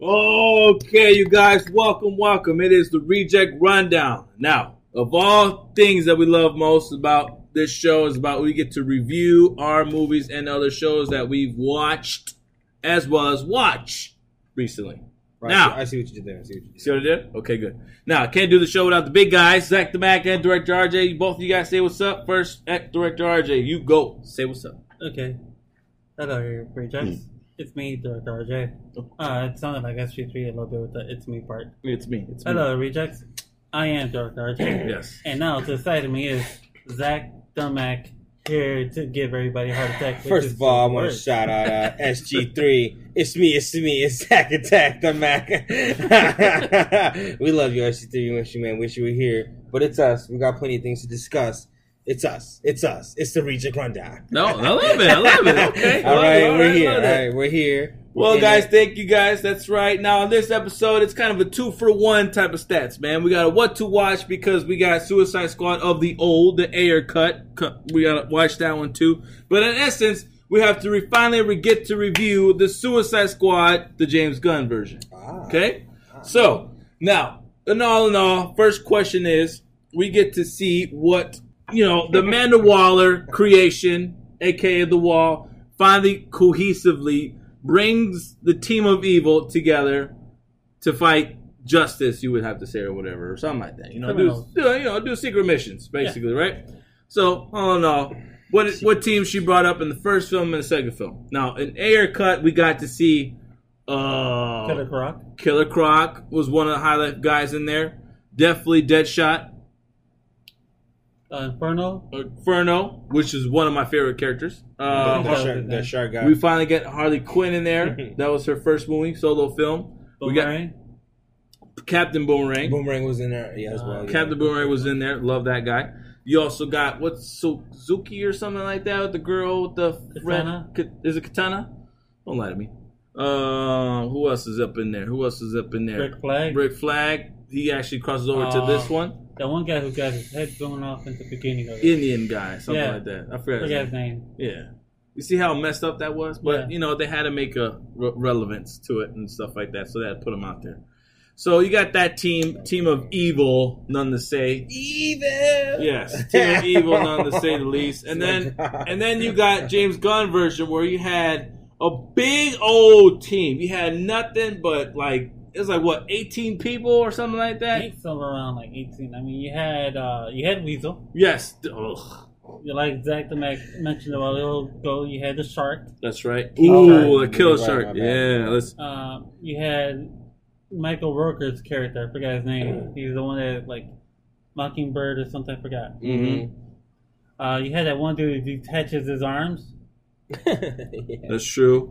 Okay, you guys, welcome, welcome. It is the Reject Rundown. Now, of all things that we love most about this show is about we get to review our movies and other shows that we've watched as well as watch recently. Right, Now- I see what you did there. I see what you did. See what I did? Okay, good. Now, I can't do the show without the big guys, Zach the Mac and Director RJ. Both of you guys say what's up. First, at Director RJ, you go. Say what's up. Okay. Hello, Rejects. It's me, Director RJ. Uh, it sounded like SG3 a little bit with the It's Me part. It's me. It's me. Hello, Rejects. I am Director RJ. Yes. And now to the side of me is Zach the Mac here to give everybody a heart attack. First of all, I want to shout out uh, SG3. It's me, it's me, it's Zach Attack the Mac. we love you, SG3. We wish you, man. Wish you were here. But it's us. We got plenty of things to discuss. It's us. It's us. It's the Reject Rundown. No, I love it. I love it. Okay. all All right, we're here. love All it. right, we're here. Well, We're guys, thank you guys. That's right. Now, on this episode, it's kind of a two for one type of stats, man. We got a what to watch because we got Suicide Squad of the old, the Ayer cut. Cut- We got to watch that one too. But in essence, we have to re- finally re- get to review the Suicide Squad, the James Gunn version. Ah. Okay? So, now, in all in all, first question is we get to see what, you know, the Amanda Waller creation, aka The Wall, finally cohesively brings the team of evil together to fight justice, you would have to say, or whatever, or something like that. You know, do, do you know, do secret missions, basically, right? So, all in all, what what team she brought up in the first film and the second film? Now, in Ayer Cut, we got to see uh, Killer Croc. Killer Croc was one of the highlight guys in there. Definitely Deadshot. Uh, Inferno. Inferno, which is one of my favorite characters. Uh, that, shark, that shark guy. we finally get Harley Quinn in there. that was her first movie, solo film. We got Captain Boomerang. Boomerang was in there, yeah, as well. yeah. Captain Boomerang was in there. Love that guy. You also got what's Suzuki or something like that with the girl with the Katana? red. Is it Katana? Don't lie to me. Uh, who else is up in there? Who else is up in there? Rick Flag. Rick Flag. He actually crosses over to Uh, this one. That one guy who got his head blown off in the beginning of it. Indian guy, something Yeah. like that. I I forgot. his forget his name. name. Yeah. You see how messed up that was? But, Yeah. you know, they had to make a re- relevance to it and stuff like that, so they had to put him out there. So you got that team, team of evil, none to say. Evil. Yes, team of evil, none to say the least. And then, and then you got James Gunn version where you had a big old team. You had nothing but like it was like what eighteen people or something like I that. think somewhere around like 18. I mean, you had uh, you had Weasel. Yes, Ugh, You like Zach the Mac mentioned a while ago. You had the shark. that's right. King Ooh, Shark. the killer Right, shark. my. Yeah, let's. Um, you had Michael Rooker's character. I forgot his name. He's the one that like Mockingbird or something. I forgot. Mhm. Uh, you had that one dude who detaches his arms. yeah. That's true.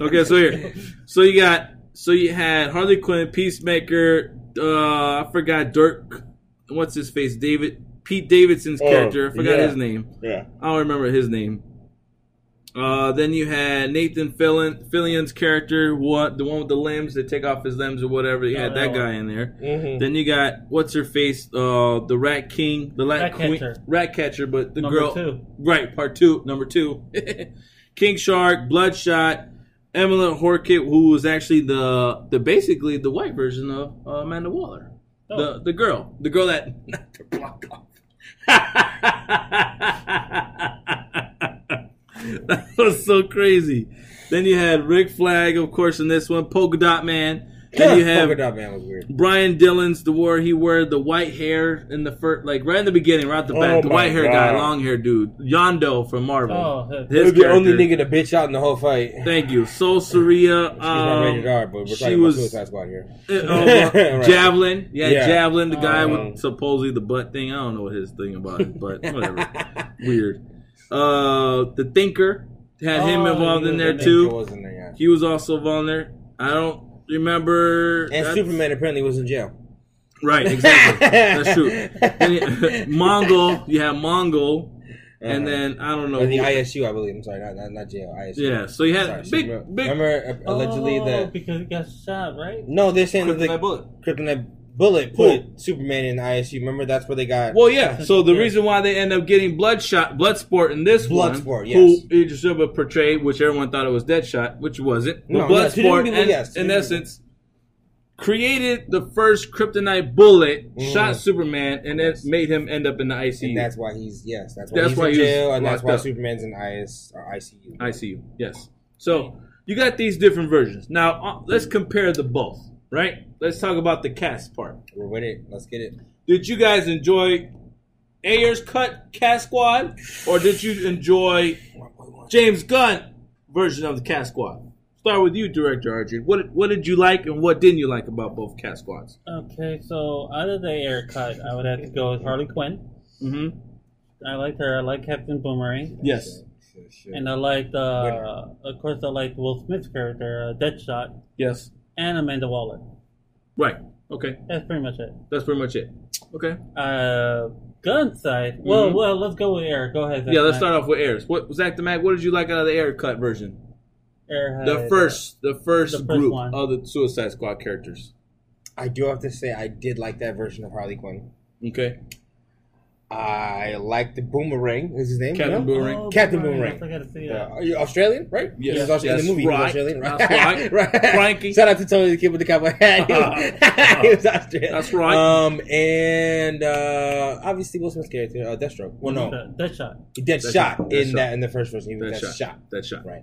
Okay, so here, so you got, so you had Harley Quinn, Peacemaker. Uh, I forgot Dirk. What's his face? David Pete Davidson's Oh, character. I forgot yeah. his name. yeah. I don't remember his name. Uh, then you had Nathan Fillion, Fillion's character, what the one with the limbs that take off his limbs or whatever. You Oh, had that that guy in there. Mhm. Then you got what's her face, uh, the Rat King, the Rat, Rat Queen, Catcher. Rat Catcher, but the Number girl, two. right? Part two, number two, King Shark, Bloodshot, Emilia Harcourt, who was actually the the basically the white version of uh, Amanda Waller, Oh. the the girl, the girl that knocked her block off. that was so crazy. Then you had Rick Flag, of course, in this one, Polka Dot Man. Then you have Polka Dot Man was weird. Brian Dillon's the war he wore the white hair in the first, like right in the beginning, right at the back, Oh the white hair guy, long hair dude, Yondu from Marvel. Oh, His was the only nigga to bitch out in the whole fight. Thank you, Soul Saria. She's not rated Um, R, but we're she talking was- about Suicide Squad here. uh, uh, Right. Javelin, yeah, Yeah. Javelin, the guy Um, with supposedly the butt thing. I don't know what his thing about it, but whatever. Weird. Uh, the Thinker had him Oh, involved in there in there. too. was in there, yeah. He was also involved in there. I don't remember. And that's- Superman apparently was in jail. Right, exactly. That's true. Then Mongal, you have Mongal, and Uh-huh. then I don't know. Or the who- ISU, I believe. I'm sorry, not not, not jail. ISU. yeah, so you had Sorry, big, Superman. big Remember uh, allegedly oh, that because he got shot, right? no, they're saying that Kryptonite the bullet. Kryptonite bullet put Superman in the ISU. Remember that's where they got. Well, yeah. So the Yeah. reason why they end up getting Bloodshot, Bloodsport in this one, Bloodsport, who yes. Idris Elba portrayed, which everyone thought it was Deadshot, which wasn't. But No, yeah, to different Bloodsport, people, in, yes, in different essence, created the first kryptonite bullet, Mm. shot Superman, and it made him end up in the ICU. And that's why he's yes. That's why That's he's why in he was jail, and that's why up. Superman's in IS or ICU. ICU. Yes. So you got these different versions. Now uh, let's compare the both. Right. Let's talk about the cast part. We're with it. Let's get it. Did you guys enjoy Ayer's cut cast squad, or did you enjoy James Gunn version of the cast squad? Start with you, director RJ. What what did you like and what didn't you like about both cast squads? Okay, so out of the Ayer cut, I would have to go with Harley Quinn. Mm-hmm. I liked her. I like Captain Boomerang, Yes. Sure, sure. and I liked, uh, of course, I liked Will Smith's character, uh, Deadshot, Yes. And Amanda Waller. Right. Okay. That's pretty much it. That's pretty much it. Okay. Uh, Gunn side. Well, Mhm. well, let's go with Ayer. Go ahead. Zach Yeah. Let's Mack. start off with Ayers. What Zach the Mac? What did you like out of the Ayer cut version? Airhead, The first, the first, the first group one. of the Suicide Squad characters. I do have to say I did like that version of Harley Quinn. Okay. I like the Boomerang. Is his name? Captain you know? Boomerang. Oh, Captain Boomerang. I Boomerang. forgot to say are you Australian, right? Yes, He was Aus- in the movie. he was right. Australian, right? That's right. Frankie. Shout out to Tony the kid with the cowboy hat. He was, he was Australian. That's right. Um, and uh, obviously Will Smith's character, uh, Deathstroke. Well, no, The- Deadshot. dead Deadshot. shot in Deadshot. that in the first version. He was That dead shot. shot. That shot. Right.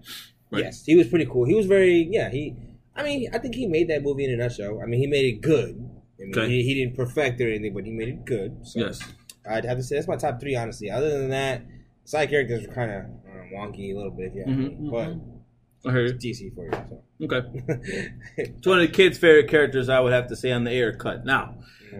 Right. Yes, he was pretty cool. He was very yeah. He, I mean, I think he made that movie in a nutshell. I mean, he made it good. I mean, Okay. he, he didn't perfect or anything, but he made it good. So Yes. I'd have to say that's my top three, honestly. Other than that, side characters were kind of uh, wonky a little bit, yeah. Mhm. me. But I heard it's DC for you. So. Okay. It's one of the kids' favorite characters I would have to say on the Ayer cut. Now,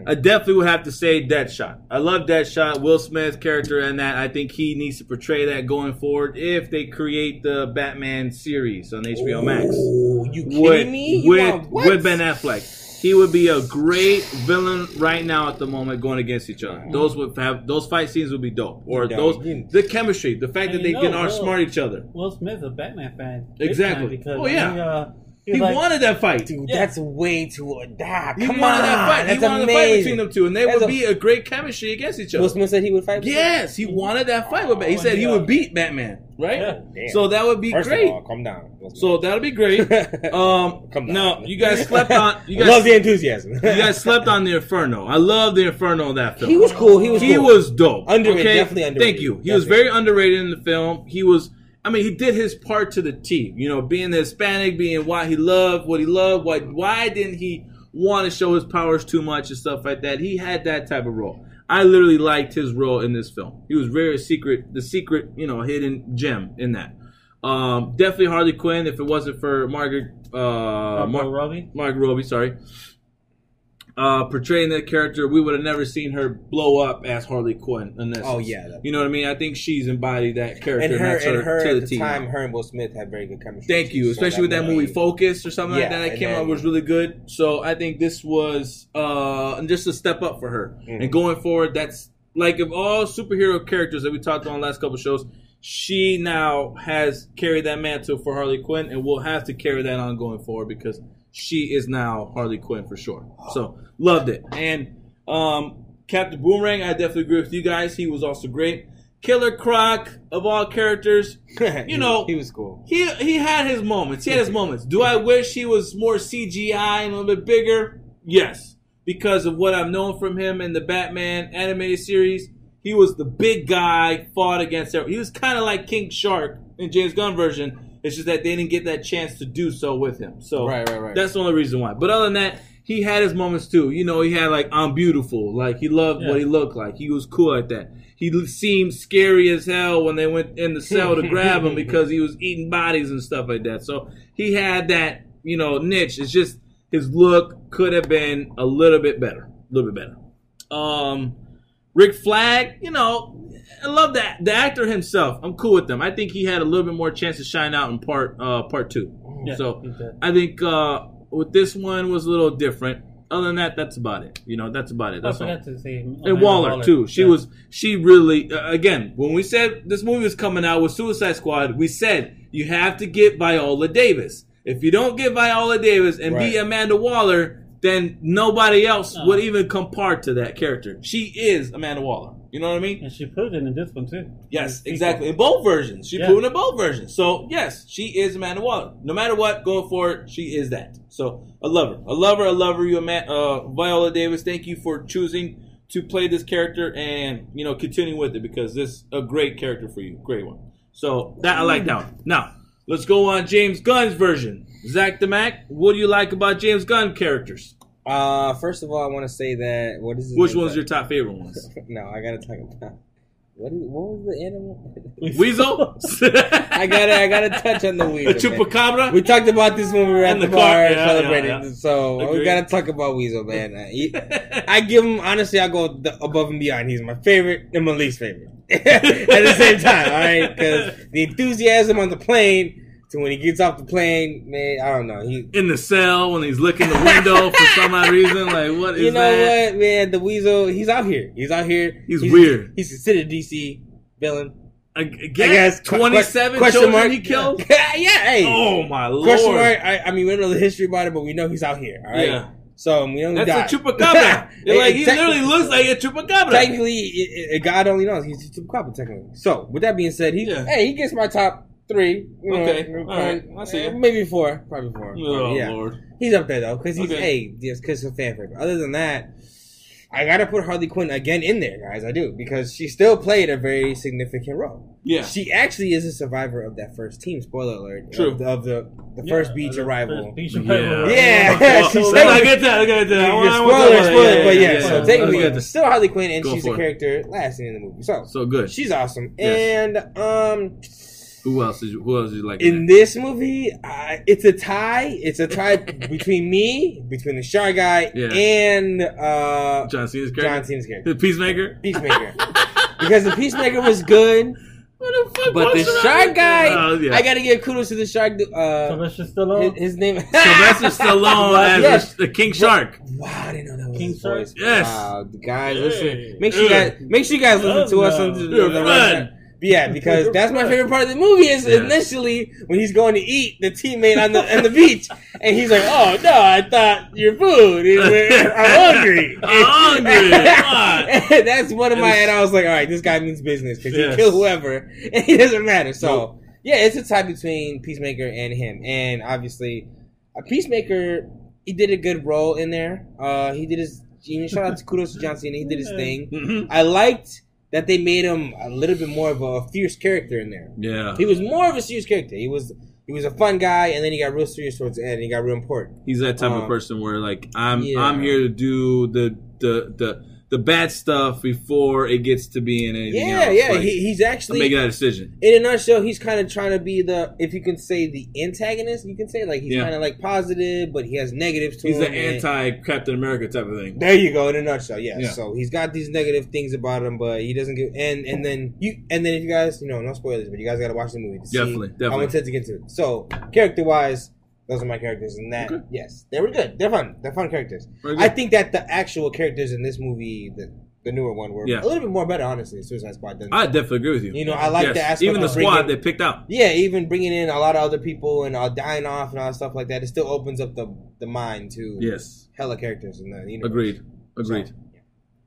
I definitely would have to say Deadshot. I love Deadshot. Will Smith's character and that. I think he needs to portray that going forward if they create the Batman series on HBO Max. Oh, you kidding With, me? You with, with Ben Affleck. He would be a great villain right now at the moment going against each other. Those would have those fight scenes would be dope. Or Yeah, those the chemistry, the fact that they can outsmart each other. Will Smith's a Batman fan. Exactly. Because Oh, yeah. He, uh, he He like, wanted that fight. Dude, Yeah. that's way too that. He Come wanted on, that fight. that's he wanted amazing. a fight between them two, and they That's would a- be a great chemistry against each Will other. Smith said he would fight. Yes, he wanted that fight with Batman. He Oh, said he would beat Batman, right? Yeah. So that would be First great. all, calm down. Will. So that'll be great. Um, Come down. no, you guys slept on. You guys, love the enthusiasm. you guys slept on the Inferno. I love the Inferno of that film. he was cool. He was. he cool. was dope. Underrated, okay? definitely underrated. Thank you. He was Definitely. very underrated in the film. He was. I mean, he did his part to the T. You know, being the Hispanic, being why he loved what he loved. Why why didn't he want to show his powers too much and stuff like that? He had that type of role. I literally liked his role in this film. He was very secret, the secret, you know, hidden gem in that. Um, definitely Harley Quinn. If it wasn't for Margaret, uh, Margot Mar- Robbie. Margaret Robbie, sorry, uh, portraying that character, we would have never seen her blow up as Harley Quinn. In. Oh yeah. you know what I mean. I think she's embodied that character. And her that's and her to at the time, her and Will Smith had very good chemistry. Thank you, especially with that movie Focus or something like that that came then- out was really good. So I think this was uh just a step up for her. Mhm. And going forward, that's like of all superhero characters that we talked on the last couple shows, she now has carried that mantle for Harley Quinn, and will have to carry that on going forward because she is now Harley Quinn for sure. So loved it. And um Captain Boomerang, I definitely agree with you guys. He was also great. Killer Croc of all characters, you know, he was cool. he he had his moments. He had his moments. Do I wish he was more CGI and a little bit bigger? Yes, because of what I've known from him in the Batman animated series. He was the big guy, fought against everyone. He was kind of like King Shark in James Gunn version. It's just that they didn't get that chance to do so with him. So Right, right, right. that's the only reason why. But other than that, he had his moments too. You know, he had like I'm beautiful. Like he loved what he looked like. He was cool at that. He seemed scary as hell when they went in the cell to grab him because he was eating bodies and stuff like that. So he had that, you know, niche. It's just his look could have been a little bit better. A little bit better. Um Rick Flag, you know, I love that the actor himself. I'm cool with them. I think he had a little bit more chance to shine out in part uh part two. Yeah, So. I think uh, with this one was a little different. Other than that, that's about it. You know, that's about it. I That's all. forgot to say. And Amanda Waller, too. She Yeah. was she really uh, again when we said this movie was coming out with Suicide Squad, we said you have to get Viola Davis. If you don't get Viola Davis and be Amanda Waller, then nobody else No. would even compare to that character. She is Amanda Waller. You know what I mean? And she proved it in this one too. Yes, exactly. In both versions. She Yeah. proved it in both versions. So, yes, she is Amanda Waller. No matter what, going forward, she is that. So, I love her. I love her. I love her. You, uh, Viola Davis, thank you for choosing to play this character and, you know, continue with it because this is a great character for you. Great one. So, that I like that one. Now, let's go on James Gunn's version. Zach the Mac, what do you like about James Gunn characters? Uh, first of all, I want to say that what is Which one's your top favorite ones? no, I gotta talk about what is what was the animal? Weasel? I gotta I gotta touch on the weasel. man. chupacabra? We talked about this when we were at In the, the car, bar yeah, celebrating, yeah, yeah. so we gotta talk about Weasel, man. He- I give him honestly, I go the, above and beyond. He's my favorite and my least favorite at the same time. All right, because the enthusiasm on the plane to when he gets off the plane, man, I don't know. He, in the cell when he's looking the window for some odd reason. Like, what is that? you know that? what, man? The Weasel, he's out here. He's out here. He's weird. He's considered DC villain. I, I I guess, guess 27 question children mark. he killed? yeah, hey. Oh, my lord. Question mark. I, I mean, we don't know the history about it, but we know he's out here. All right. Yeah. So we he That's a chupacabra. Like, he literally looks like a chupacabra. Technically, it, it, God only knows he's a chupacabra. Technically. So with that being said, he Yeah. hey he gets my top three. you know, Okay. uh, All right. I see uh, it. Maybe four. Probably four. Oh, yeah. Lord. He's up there though, because he's Okay. hey, just because he's a fan favorite. Other than that, I gotta put Harley Quinn again in there, guys. I do because she still played a very significant role. Yeah. She actually is a survivor of that first team. Spoiler alert. True. Of the of the, the Yeah, first beach arrival. first beach Yeah. arrival. Yeah. Well, she's let's get that. Let's get that. I Yeah, wanna- spoiler, talk about spoiler, that. but yeah, yeah, so yeah. technically, Let's get it's still Harley Quinn, and Go she's for a it. character last scene in the movie. So, So good. she's awesome. Yes. And um, Who else did you, who else did you like? in this movie, uh, it's a tie. It's a tie between me, between the Shy Guy, Yeah. and uh, John Cena's character? John Cena's character, The Peacemaker? Peacemaker, because the Peacemaker was good, What the fuck but the shark Guy, Oh, yeah. I gotta give kudos to the Shark. Uh, Sylvester Stallone. his, his name, Sylvester Stallone as Yes. the, the King Shark. Wow, I didn't know that was King his Shark? voice. Yes. Wow, guys, Hey. listen. Make sure you guys, make sure you guys listen to us on the, You're the a right friend. time. Yeah, because that's my favorite part of the movie is Yes. initially when he's going to eat the teammate on the on the beach, and he's like, "Oh no, I thought your food. is- I'm hungry. I'm hungry. That's one of my. And I was like, "All right, this guy means business because Yes. he kill whoever, and he doesn't matter." So Nope. yeah, it's a tie between Peacemaker and him, and obviously, a Peacemaker. He did a good role in there. Uh, he did his. Shout out to kudos to John Cena. He did his thing. Mhm. I liked that they made him a little bit more of a fierce character in there. Yeah. He was more of a serious character. He was he was a fun guy, and then he got real serious towards the end. and He got real important. He's that type of Um, person where like I'm yeah. I'm here to do the the the the bad stuff before it gets to being anything Yeah, else. yeah. Like, he, he's actually making that decision. in a nutshell. He's kind of trying to be the, if you can say, the antagonist. You can say like he's Yeah. kind of like positive, but he has negatives to He's him. the and- anti Captain America type of thing. There you go. In a nutshell, yes. Yeah. So he's got these negative things about him, but he doesn't give. And and then you and then if you guys, you know, no spoilers, but you guys got to watch the movie to Definitely, see how definitely. intense it gets to. it. So character wise, those are my characters, and that Okay. yes, they were good. They're fun. They're fun characters. I think that the actual characters in this movie, the the newer one, were Yeah. a little bit more better, honestly. Suicide Squad than I definitely agree with you. you know. I like Yes. the aspect Even the of bringing- squad they picked out. yeah, even bringing in a lot of other people and uh, dying off and all that stuff like that. It still opens up the the mind to Yes. hella characters in the universe. Agreed. Agreed. So,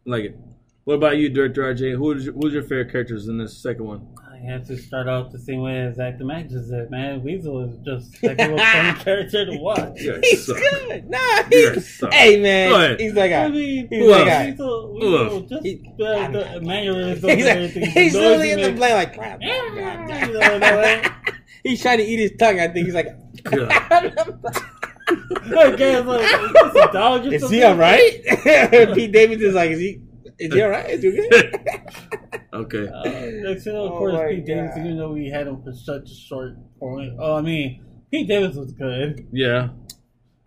Like it. What about you, Director RJ? Who's your, who's your favorite characters in this second one? I have to start off the same way as Zach the Mac just said, man. Weasel is just like a little fun character to watch. You He's suck. good. Nah, You he, suck. hey man, Go ahead. he's that guy. I mean, He's Who that else? guy. Weasel, Weasel, just He- the, the mannerisms He's, like, everything. he's literally in the he plane like. makes. You know, he's trying to eat his tongue. I think he's like. that guy's like, is this a dog or is something? he all right? Pete Davidson is like, is he? Is he all right? Is he good? Okay. Uh, next of Oh course, my Pete Davidson, God. even though we had him for such a short point. Oh, I mean, Pete Davis was good. Yeah.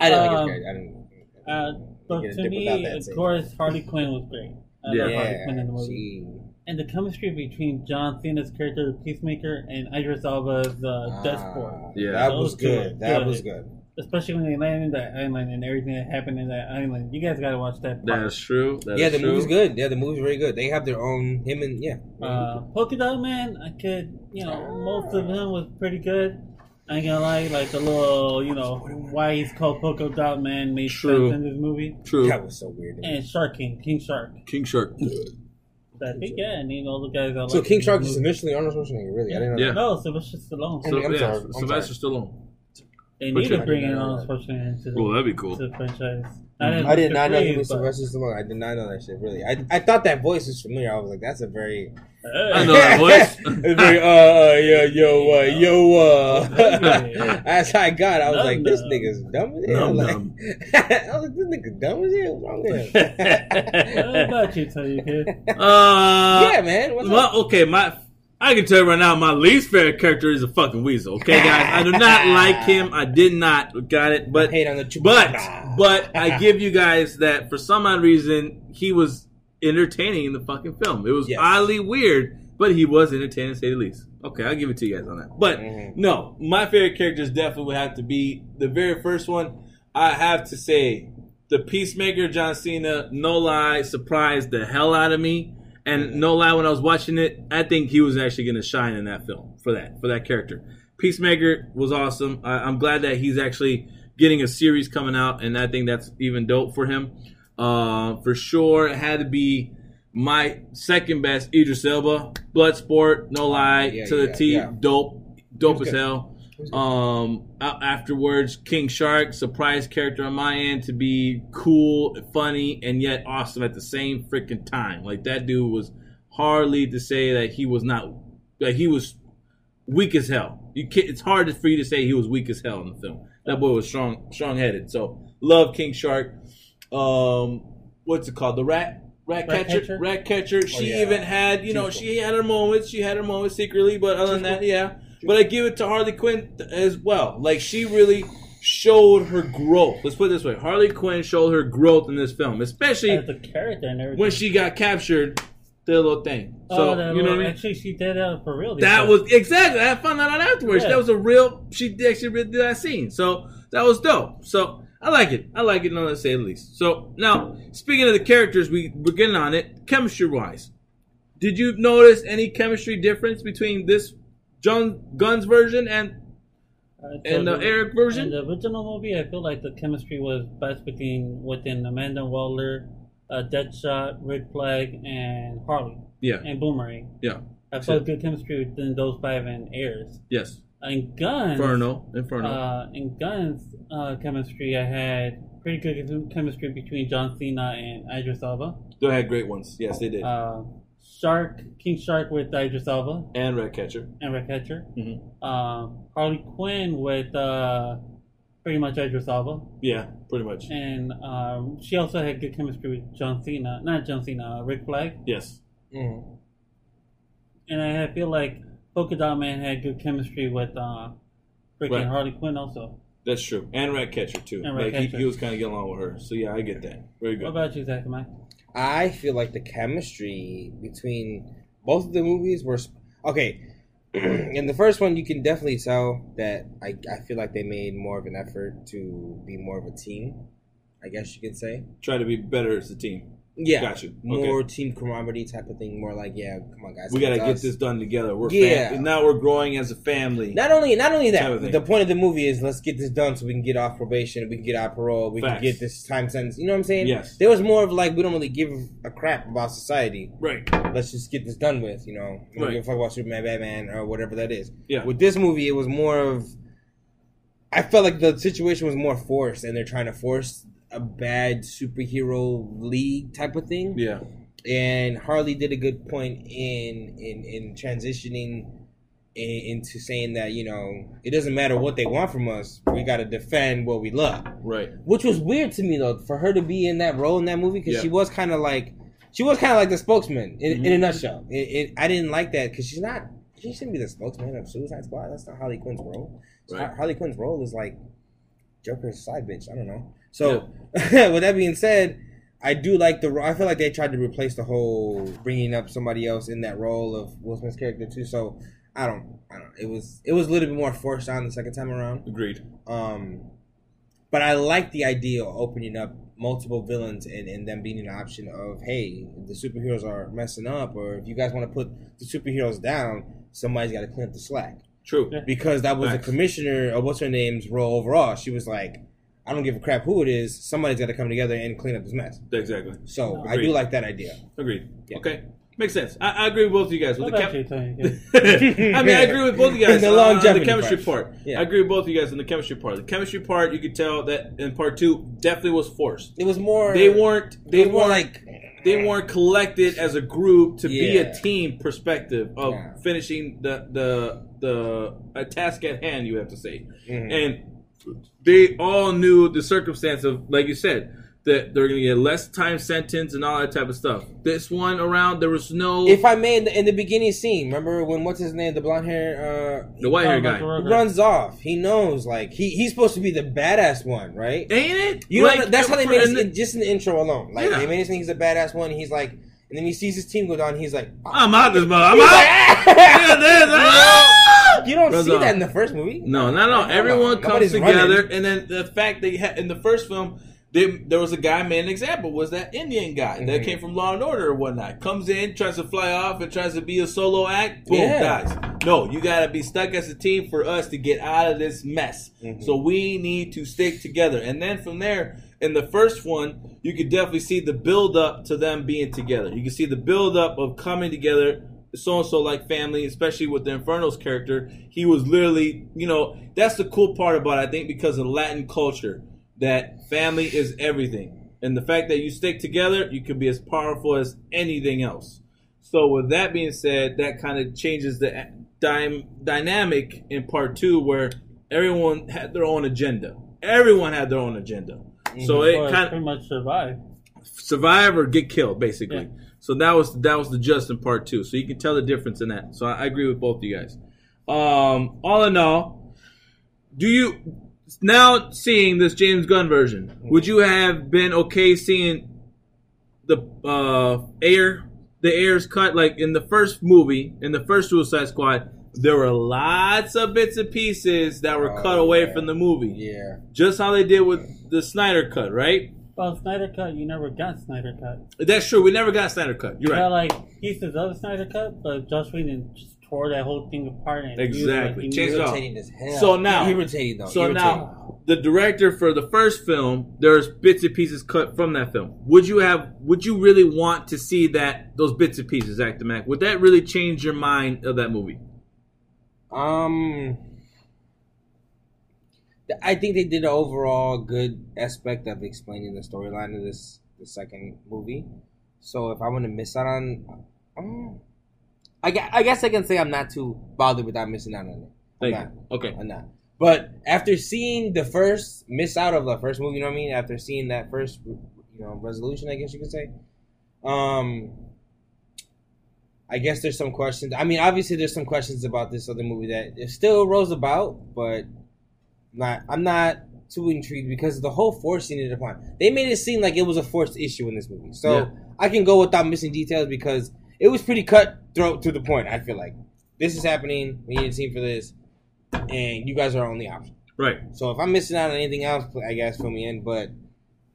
I didn't like Um, his character. I didn't. Uh, but get a to me, of scene. course, Harley Quinn was great. I Yeah. love Harley Quinn in the Yeah, movie. she. And the chemistry between John Cena's character, the Peacemaker, and Idris Elba's uh, Deathsport. Ah, Yeah. that was Those two good. That good. was good. Especially when they landed in that island and everything that happened in that island. You guys gotta watch that part. That's true. That yeah, the true. movie's good. Yeah, the movie's very good. They have their own him and yeah. Uh, Polka Dot Man, I could, you know, most of him was pretty good. I ain't gonna lie, like the little, you know, why he's called Polka Dot Man made True. sense in this movie. True. that was so weird. And Shark King, King Shark. King Shark. I think yeah, and you know the guys that So like King Shark is movies. initially Arnold Schwarzenegger. Really, I didn't know. Yeah. that. No, Sylvester Stallone. I'm- So, I'm yeah, sorry, I'm Sylvester Stallone. They need to bring in I didn't know Arnold the, Well, that'd be cool. to the franchise. I did not know he was but- Sylvester Stallone. I did not know that shit. Really, I, I thought that voice was familiar. I was like, that's a very, I know that voice. it's very uh, uh yeah yo uh yo uh. Yeah. As I got, I was Num like, this num. nigga's dumb as hell. Num Like, num. I was like, this nigga's dumb as hell. What's wrong with him? What about you, tell you kid? Uh, yeah, man. What's up? Well, okay, my I can tell you right now, my least favorite character is a fucking weasel. Okay, guys, I do not like him. I did not got it, but hate on the but Chewbacca. but I give you guys that for some odd reason he was entertaining in the fucking film. It was Yes. oddly weird, but he was entertaining to say the least. Okay, I'll give it to you guys on that. But Mhm. no, my favorite characters definitely would have to be the very first one. I have to say the Peacemaker, John Cena. No lie, surprised the hell out of me. And no lie, when I was watching it, I think he was actually going to shine in that film for that for that character. Peacemaker was awesome. I, I'm glad that he's actually getting a series coming out, and I think that's even dope for him. Uh, for sure, it had to be my second best Idris Elba, Bloodsport. No lie, Yeah, to the T, yeah. dope, dope as good. hell. It was good. Um, afterwards, King Shark, surprise character on my end to be cool, funny, and yet awesome at the same freaking time. Like that dude was hardly to say that he was not, that he was weak as hell. You can't, it's hard for you to say he was weak as hell in the film. That boy was strong, strong headed. So love King Shark. Um, what's it called? The rat. Rat, Rat catcher, catcher? rat catcher. She yeah. even had, you know, she had her moments. She had her moments secretly, but other than that, yeah. But I give it to Harley Quinn as well. Like she really showed her growth. Let's put it this way: Harley Quinn showed her growth in this film, especially As the character and everything. when she got captured. The little thing. oh, So that you know little- what I mean? Actually, she did that for real. That was exactly. I found that out afterwards. Yeah. That was a real. She did actually did that scene. So that was dope. So I like it. I like it. No, to say the least. So now, speaking of the characters, we we're getting on it. Chemistry wise, did you notice any chemistry difference between this John Gunn's version and Uh, and the so Eric version? In the original movie, I feel like the chemistry was best between within Amanda Waller, uh, Deadshot, Rick Flag, and Harley, yeah, and Boomerang. yeah, I felt good chemistry within those five and Ayer's. yes, In Gunn's, Inferno, Inferno. uh, in Gunn's uh, chemistry, I had pretty good chemistry between John Cena and Idris Elba. they had great ones. Yes, they did. Uh, Shark, King Shark with Idris Elba and Red Catcher. and Red Catcher. Mhm. Um, Harley Quinn with uh, pretty much Idris Elba. Yeah, pretty much. And um, she also had good chemistry with John Cena, not John Cena, uh, Rick Flag. Yes, Mhm. And I feel like Polka Dot Man had good chemistry with uh, freaking Right. Harley Quinn also. that's true. And Red Catcher too. And like he, he was kind of getting along with her. So yeah, I get that. Very good. What about you, Zach? Mike? I feel like the chemistry between both of the movies were okay. In the first one, you can definitely tell that I, I feel like they made more of an effort to be more of a team. I guess you could say. Try to be better as a team. Yeah, Got you. more team camaraderie type of thing. More like, yeah, come on, guys, We got to it's get us. this done together. We're Yeah. fam- now we're growing as a family. Not only, not only that. The point of the movie is let's get this done so we can get off probation, we can get out parole, we Facts. can get this time sentence. You know what I'm saying? Yes. There was more of like we don't really give a crap about society. right. let's just get this done with, you know. We don't Right. give a fuck about Superman, Batman, or whatever that is. Yeah. With this movie, it was more of. I felt like the situation was more forced, and they're trying to force a bad superhero league type of thing. Yeah. And Harley did a good point in in in transitioning in, into saying that you know it doesn't matter what they want from us, we got to defend what we love Right. which was weird to me though for her to be in that role in that movie because Yeah. she was kind of like she was kind of like the spokesman in, in a Mhm. nutshell. It, it, I didn't like that because she's not she shouldn't be the spokesman of Suicide Squad. That's not Harley Quinn's role. Right. Harley Quinn's role is like Joker's side bitch. I don't know. So with that being said. I do like the. I feel like they tried to replace the whole bringing up somebody else in that role of Will Smith's character too. So I don't. I don't. It was. It was a little bit more forced on the second time around. Agreed. Um, but I like the idea of opening up multiple villains and, and them being an option of, hey, the superheroes are messing up, or if you guys want to put the superheroes down, somebody's got to clean up the slack. True. Yeah. Because that was Facts. the commissioner, or what's her name's role overall. She was like, I don't give a crap who it is. Somebody's got to come together and clean up this mess. Exactly. So I do like that idea. Agreed. Yeah. Okay. Makes sense. I, I agree with both of you guys. With What the about you, Tony? I mean, I agree with both of you guys. The on longevity the chemistry part. part. Yeah. I agree with both of you guys on the chemistry part. The chemistry part, you could tell that in part two definitely was forced. It was more. They weren't. They weren't like they weren't collected as a group to be a team perspective of Yeah. finishing the the the a task at hand. You have to say, Mhm. and they all knew the circumstance of, like you said, that they're going to get less time sentence and all that type of stuff. This one around, there was no If I may, in the, in the beginning scene, remember when what's his name, the blonde hair, uh, the white hair Oh, guy, runs off. He knows, like he he's supposed to be the badass one, right? ain't it? You know, Like, that's how they made it in- just in the intro alone. Like Yeah. they made it think he's a badass one. He's like, and then he sees his team go down. He's like, I'm out this mother. I'm out. like, Look at this. Ah! You don't Runs see off. that in the first movie. No, no, no. Everyone on. comes Nobody's together, running. and then the fact they had, in the first film, they, there was a guy made an example. Was that Indian guy that Mhm. came from Law and Order or whatnot? Comes in, tries to fly off, and tries to be a solo act. Boom, Yeah. dies. No, you got to be stuck as a team for us to get out of this mess. Mhm. So we need to stick together, and then from there. In the first one, you could definitely see the build up to them being together. You can see the build up of coming together, so and so like family, especially with the Inferno's character. He was literally, you know, that's the cool part about it, I think, because of Latin culture, that family is everything. And the fact that you stick together, you can be as powerful as anything else. So, with that being said, that kind of changes the dy- dynamic in part two, where everyone had their own agenda. Everyone had their own agenda. So Or it kind of pretty much survived. survive or get killed, basically. Yeah. So that was that was the just in part two. So you can tell the difference in that. So I, I agree with both of you guys. Um, all in all, do you now seeing this James Gunn version? Would you have been okay seeing the uh, Ayer the Ayer's cut like in the first movie in the first Suicide Squad? There were lots of bits and pieces that were Oh, cut away yeah. from the movie, Yeah. just how they did with the Snyder cut, right? Well, Snyder Cut, you never got Snyder Cut. That's true. We never got Snyder cut. You're You got right. like pieces of Snyder Cut, but Joss Whedon just tore that whole thing apart and Exactly. like he Change knew it up. Hell. So now- irritating though. So irritating. now, the director for the first film, there's bits and pieces cut from that film. Would you have? Would you really want to see that those bits and pieces, Actor Mac? Would that really change your mind of that movie? Um, th- I think they did an overall good aspect of explaining the storyline of this the second movie. So if I want to miss out on, um, I, gue- I guess I can say I'm not too bothered without missing out on it. Thank not. you. Okay. I'm not. But after seeing the first miss out of the first movie, you know what I mean? After seeing that first, you know, resolution, I guess you could say. Um, I guess there's some questions. I mean, obviously, there's some questions about this other movie that it still rose about, but not. I'm not too intrigued because the whole forcing it upon. They made it seem like it was a forced issue in this movie, so Yeah. I can go without missing details because it was pretty cutthroat to the point. I feel like this is happening. We need a team for this, and you guys are our only option. Right. So if I'm missing out on anything else, I guess fill me in. But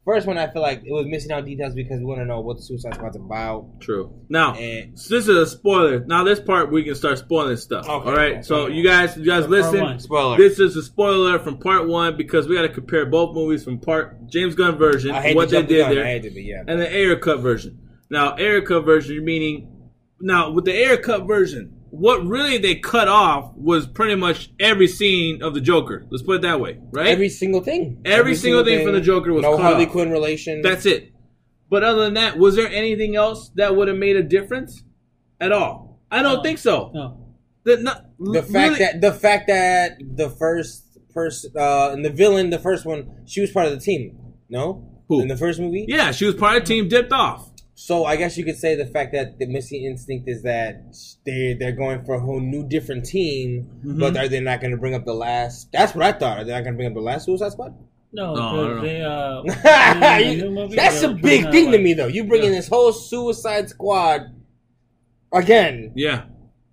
first one, I feel like it was missing out details because we want to know what the Suicide Squad's about. To buy out. True. Now, And so this is a spoiler. Now, this part we can start spoiling stuff. Okay. All right. So you guys, you guys Part listen. spoiler. This is a spoiler from part one because we got to compare both movies from part James Gunn version, what they did Gunn. there, I hate to be yeah. and the Ayer cut version. Now, Ayer cut version, meaning now with the Ayer cut version, what really they cut off was pretty much every scene of the Joker. Let's put it that way, right? Every single thing. Every single thing from the Joker was no cut Harley off. Quinn relation. That's it. But other than that, was there anything else that would have made a difference at all? I don't No. think so. No. The, not, the fact that the fact that the first person uh, and the villain, the first one, she was part of the team. No, Who? in the first movie. yeah, she was part of the team, dipped off. So I guess you could say the fact that the missing instinct is that they they're going for a whole new different team, Mhm. but are they not going to bring up the last? That's what I thought. Are they not going to bring up the last Suicide Squad? No, No, I don't know. because they, uh, in the new movie, That's a big trying thing to me, though. You bring in Yeah. this whole Suicide Squad again Yeah,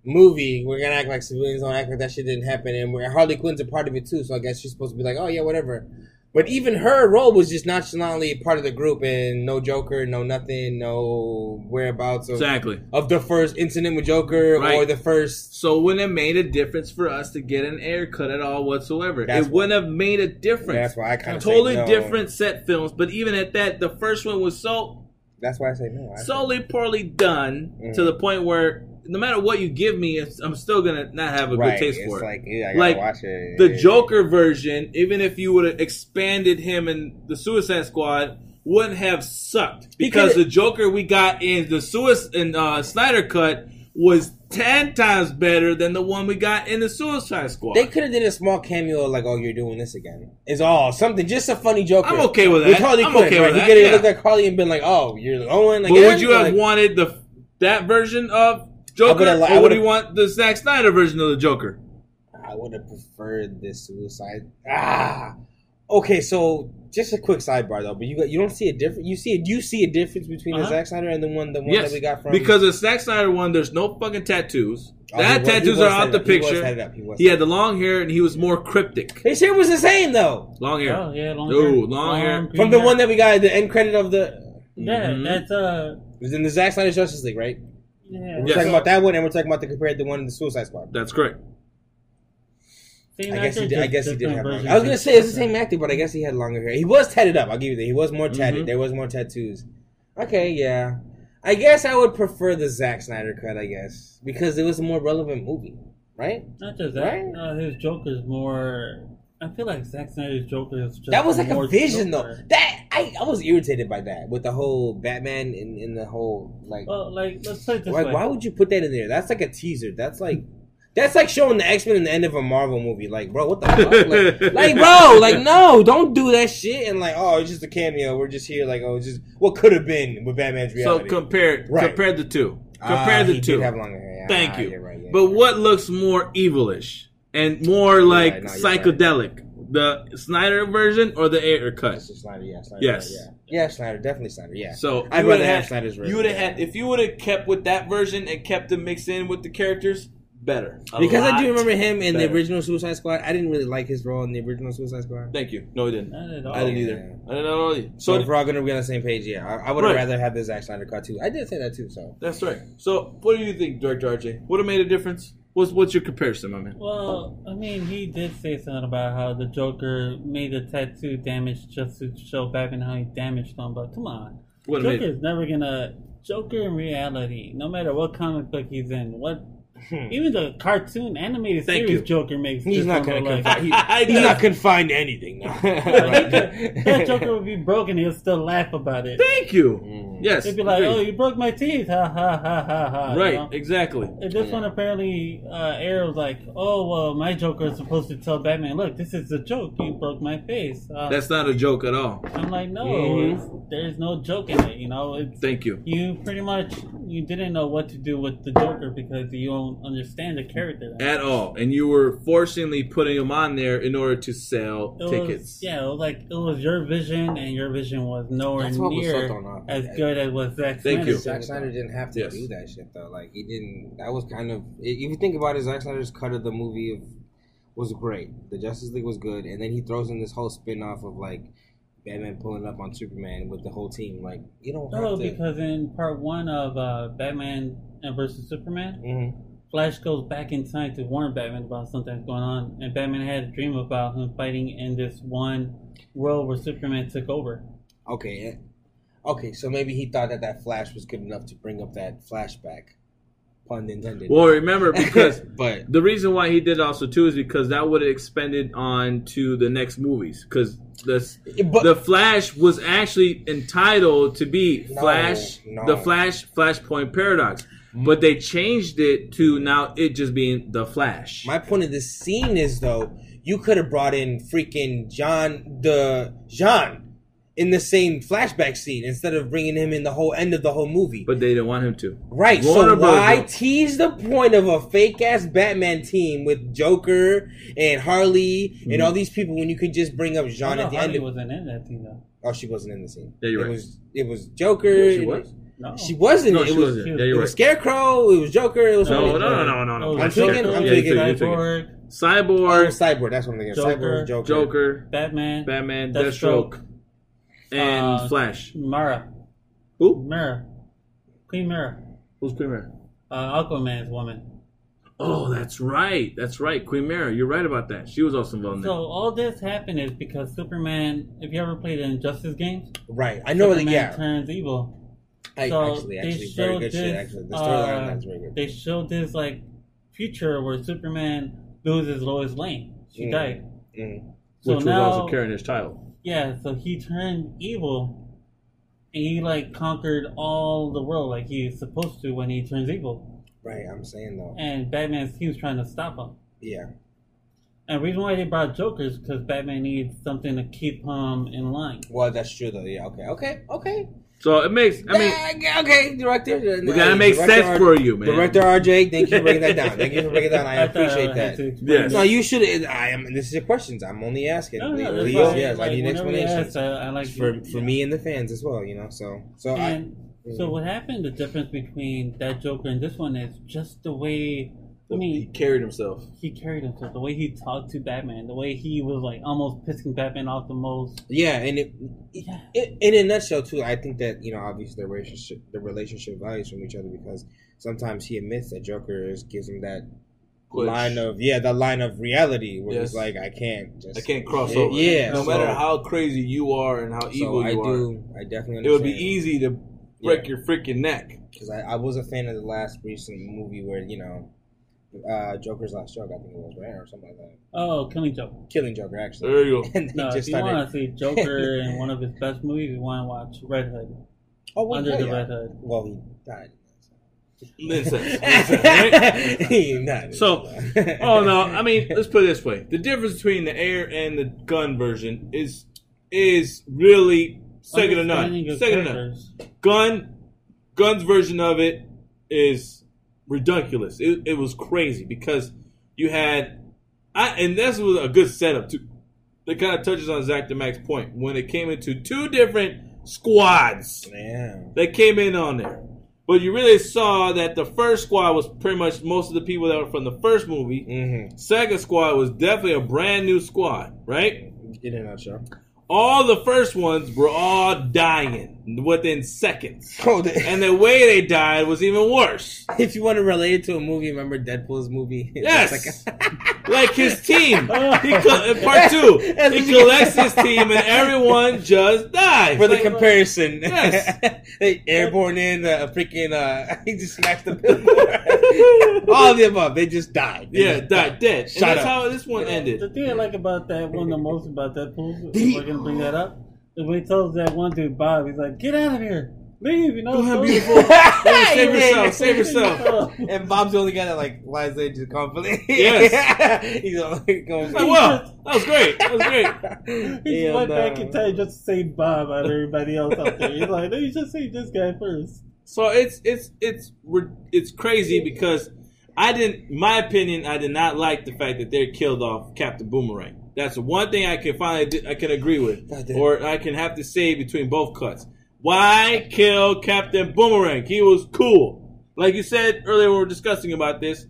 movie. We're gonna act like civilians don't act like that shit didn't happen, and we're, Harley Quinn's a part of it too. So I guess she's supposed to be like, oh yeah, whatever. But even her role was just nonchalantly part of the group, and no Joker, no nothing, no whereabouts of, exactly. of the first incident with Joker or the first. So wouldn't have made a difference for us to get an Ayer cut at all whatsoever. That's it wouldn't have made a difference. That's why I kind of totally different set films, but even at that, the first one was so That's why I say no. I poorly done Mhm. to the point where no matter what you give me, it's, I'm still gonna not have a right. good taste it's for it. like yeah, Like, watch it. the Joker version, even if you would have expanded him in the Suicide Squad, wouldn't have sucked because the Joker we got in the Suicide in uh, Snyder cut was ten times better than the one we got in the Suicide Squad. They could have did a small cameo like, "Oh, you're doing this again." It's all something, just a funny joke. I'm okay with With that. Harley I'm Quinn, okay right? with He that. could have yeah. looked at Harley and been like, "Oh, you're Owen." but would you have Like, wanted the that version of Joker, would've li- I or would would've- you want the Zack Snyder version of the Joker? I would have preferred this Suicide. Ah, okay. So just a quick sidebar though, but you got, you don't see a difference. You see you see a difference between the Uh-huh. Zack Snyder and the one the one Yes, that we got from because the Zack Snyder one, there's no fucking tattoos. Oh, that was- tattoos are out the up. Picture. headed up. He He had the long hair and he was more cryptic. His hair was the same though Long hair. Oh yeah, long Ooh, hair. long hair. green from the hair. one that we got at the end credit of the. Yeah, Mhm. that's uh. It was in the Zack Snyder Justice League, right? Yeah. We're Yes. talking about that one, and we're talking about the compared to the one in the Suicide Squad. That's correct. Same I guess he did. I guess he did different have. Longer. I was gonna say it's the same actor, but I guess he had longer hair. He was tatted up. I'll give you that. He was more tatted. Mhm. There was more tattoos. Okay, yeah. I guess I would prefer the Zack Snyder cut. I guess because it was a more relevant movie, right? Not just that. Right? Uh, his Joker's more. I feel like Zack Snyder's Joker is just that was like a more vision, Joker. though. That I, I was irritated by that with the whole Batman in, in the whole like. Well, like let's put it this Like, way. why would you put that in there? That's like a teaser. That's like, that's like showing the X Men in the end of a Marvel movie. Like, bro, what the fuck? Like, like, bro, like, no, don't do that shit. And like, oh, it's just a cameo. We're just here. Like, oh, it's just what could have been with Batman's reality. So compare Right. compare the two. Ah, Compare the he two. Did have longer hair. Thank Ah, you. right, yeah, But you're what looks more evilish and more like right, no, you're right. psychedelic? The Snyder version or the Ayer right. cut? That's just Snyder. Yeah, Snyder. Yes. Yeah, yeah, Snyder. Definitely Snyder. Yeah. So I'd rather would've had- Snyder's version. You would have yeah. had if you would have kept with that version and kept them mixed in with the characters, better. A because I do remember him in the original Suicide Squad. I didn't really like his role in the original Suicide Squad. Thank you. No, he didn't. Not at all. I didn't either. yeah. I didn't know either. So So if we're all gonna be on the same page, yeah, I, I would have Right. rather have the Zack Snyder cut too. I did say that too. So that's right. So what do you think, Director RJ? Would have made a difference? What's what's your comparison, my man? Well, I mean, he did say something about how the Joker made the tattoo damage just to show Batman how he damaged them. But come on, made Joker's never gonna. Joker in reality, no matter what comic book he's in, what even the cartoon animated Thank series you. Joker makes. He's not one gonna look confine. like- He, he's not confined to anything. No. Like, that Joker would be broken, he'll still laugh about it. Thank you. Mm. Yes. He'd be like, agreed. "Oh, you broke my teeth!" Ha ha ha ha ha. you right. know? Exactly. And this one apparently, uh, Arrow was like, "Oh well, my Joker is supposed to tell Batman, look, this is a joke. You broke my face." Uh, That's not a joke at all. I'm like, no, Mhm. there's no joke in it. You know, it's Thank you. you pretty much you didn't know what to do with the Joker because you don't understand the character. At all, and you were forcibly putting him on there in order to sell It was- tickets. yeah, it was like it was your vision, and your vision was nowhere That's what was so near uh, as good as what Zack Thank Snyder you. did. Zack Snyder didn't have to Yes. do that shit though. Like he didn't. That was kind of. If you think about it, Zack Snyder's cut of the movie of, was great. The Justice League was good, and then he throws in this whole spin off of like Batman pulling up on Superman with the whole team. Like you don't have to. because in part one of uh, Batman versus Superman, Mhm. Flash goes back in time to warn Batman about something that's going on, and Batman had a dream about him fighting in this one world where Superman took over. Okay. eh, Okay, so maybe he thought that that Flash was good enough to bring up that flashback. Pun intended. Well, remember because but the reason why he did also too is because that would have expanded on to the next movies because the but the Flash was actually entitled to be No, Flash, no. the Flash Flashpoint Paradox, mm. but they changed it to now it just being the Flash. My point of this scene is though, you could have brought in freaking John the John in the same flashback scene instead of bringing him in the whole end of the whole movie. but they didn't want him to. right. Warner so why Brothers- tease the point of a fake ass Batman team with Joker and Harley and mm-hmm. all these people when you could just bring up John at the Harley end? Of, wasn't in that team though. oh, she wasn't in the scene. Yeah, you're it right. was it was Joker. Yeah, she was. No, She wasn't. No, it she was. wasn't. Yeah, It you're was right. Scarecrow. It was Joker. It was No, Harley. no, no, no, no, no. Oh, I'm thinking- I'm Yeah, thinking- you're thinking- Cyborg, Oh, Cyborg, Cyborg. That's what I'm thinking. Joker, Cyborg, Joker. Joker, Batman, Batman, Deathstroke, Deathstroke, and uh, Flash. Mera, Who? Mera, Queen Mera, Who's Queen Mera? uh, Aquaman's woman. Oh, that's right. That's right. Queen Mera. You're right about that. She was also involved in So that. all this happened is because Superman. If you ever played the Injustice games, Right. I know. That, Superman yeah. turns evil. I, So, actually, they actually, very showed good shit. this, Actually, the storyline uh, that's very good. they showed this like future where Superman loses Lois Lane. She Mm. died. Mhm. So which now, was also carrying his child. Yeah, so he turned evil, and he like conquered all the world like he's supposed to when he turns evil. Right, I'm saying though. And Batman's team's trying to stop him. Yeah, And the reason why they brought Joker is because Batman needs something to keep him in line. well, that's true though. Yeah, okay, okay, okay. So it makes. I mean, Yeah, okay, director. Uh, we gotta make sense for you, man. Director RJ, thank you for breaking that down. Thank you for breaking that down. I appreciate that. to Yes. No, you should. I am. This is your questions. I'm only asking. No, no, that's Please, fine. yes, Like, I need whenever you explanations ask, I, I like for to- for yeah. me and the fans as well. You know, so so And I. so what happened? The difference between that Joker and this one is just the way. I he carried himself. he carried himself, the way he talked to Batman, the way he was like almost pissing Batman off the most. Yeah, and it, Yeah. it, in a nutshell too, I think that you know obviously the relationship the relationship values from each other because sometimes he admits that Joker is, gives him that Which- line of yeah that line of reality where Yes. he's like I can't just I can't cross Yeah, over. yeah, no so- matter how crazy you are and how So evil I you are, I definitely understand. it would be easy to break Yeah. your freaking neck. because I, I was a fan of the last recent movie where you know uh, Joker's Last Joke I think it was right or something like that Oh, Killing Joker. Killing Joker actually There you go. and they No, if you started want to see Joker in one of his best movies, you want to watch Red Hood. oh well, Under yeah, the yeah. Red Hood. well he died Incest. Incest, right? So, Oh no! I mean, let's put it this way: the difference between the Ayer and the Gunn version is is really second to none. Second to none. Gunn, Gunn's version of it is ridiculous. It, it was crazy because you had, I and this was a good setup too. That kind of touches on Zach the Mac's point when it came into two different squads yeah. that came in on there. But you really saw that the first squad was pretty much most of the people that were from the first movie. Mm-hmm. Second squad was definitely a brand new squad, right? In a nutshell. All the first ones were all dying within seconds. Oh, the, And the way they died was even worse. if you want to relate it to a movie, remember Deadpool's movie? Yes. It's like- Like his team. He co- part two, he collects his team and everyone just dies. For the Like, comparison, Yes. they airborne in uh, a freaking. Uh, he just smashed the billboard. All of the above, they just died. They yeah, just died dead. And that's up. how this one The ended. The thing I like about that one the most about Deadpool, if we're gonna bring that up, is when he tells that one dude Bob, he's like, "Get out of here, leave," you know. Go ahead, go- beautiful. Yeah, save he yourself, did. save yourself. And Bob's the only guy that like lies there just confidently. Yes. he's like going. Like, well, that was great. That was great. He And, went back in uh, time just to save Bob out of everybody else out there. He's like, "No, you just save this guy first. So it's it's it's we're- it's crazy because I didn't, my opinion, I did not like the fact that they killed off Captain Boomerang. That's the one thing I can finally I can agree with, or I can have to say between both cuts. Why kill Captain Boomerang? He was cool. Like you said earlier, when we were discussing about this.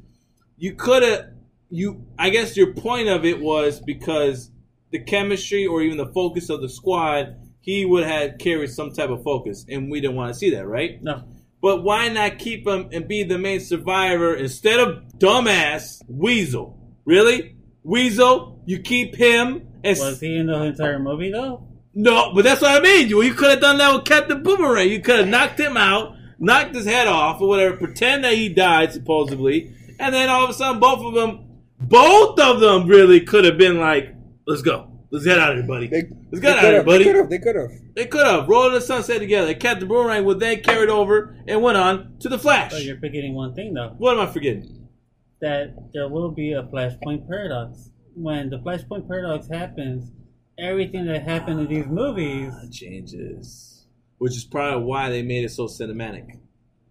You could have you. I guess your point of it was because the chemistry or even the focus of the squad, he would have carried some type of focus, and we didn't want to see that, right? No, But why not keep him and be the main survivor instead of dumbass Weasel? Really? Weasel, you keep him and was he in the entire movie though? no, but that's what I mean. You you could have done that with Captain Boomerang. You could have knocked him out, knocked his head off or whatever, pretend that he died supposedly, and then all of a sudden both of them, both of them really could have been like, "Let's go, let's get out of here, buddy. They, let's get out of here, buddy." They could have. They could have. They could have rolled in the sunset together. Captain Boomerang would then carried over and went on to the Flash. But you're forgetting one thing though. What am I forgetting? That there will be a flashpoint paradox. When the flashpoint paradox happens, everything that happened in these movies, changes, which is probably why they made it so cinematic.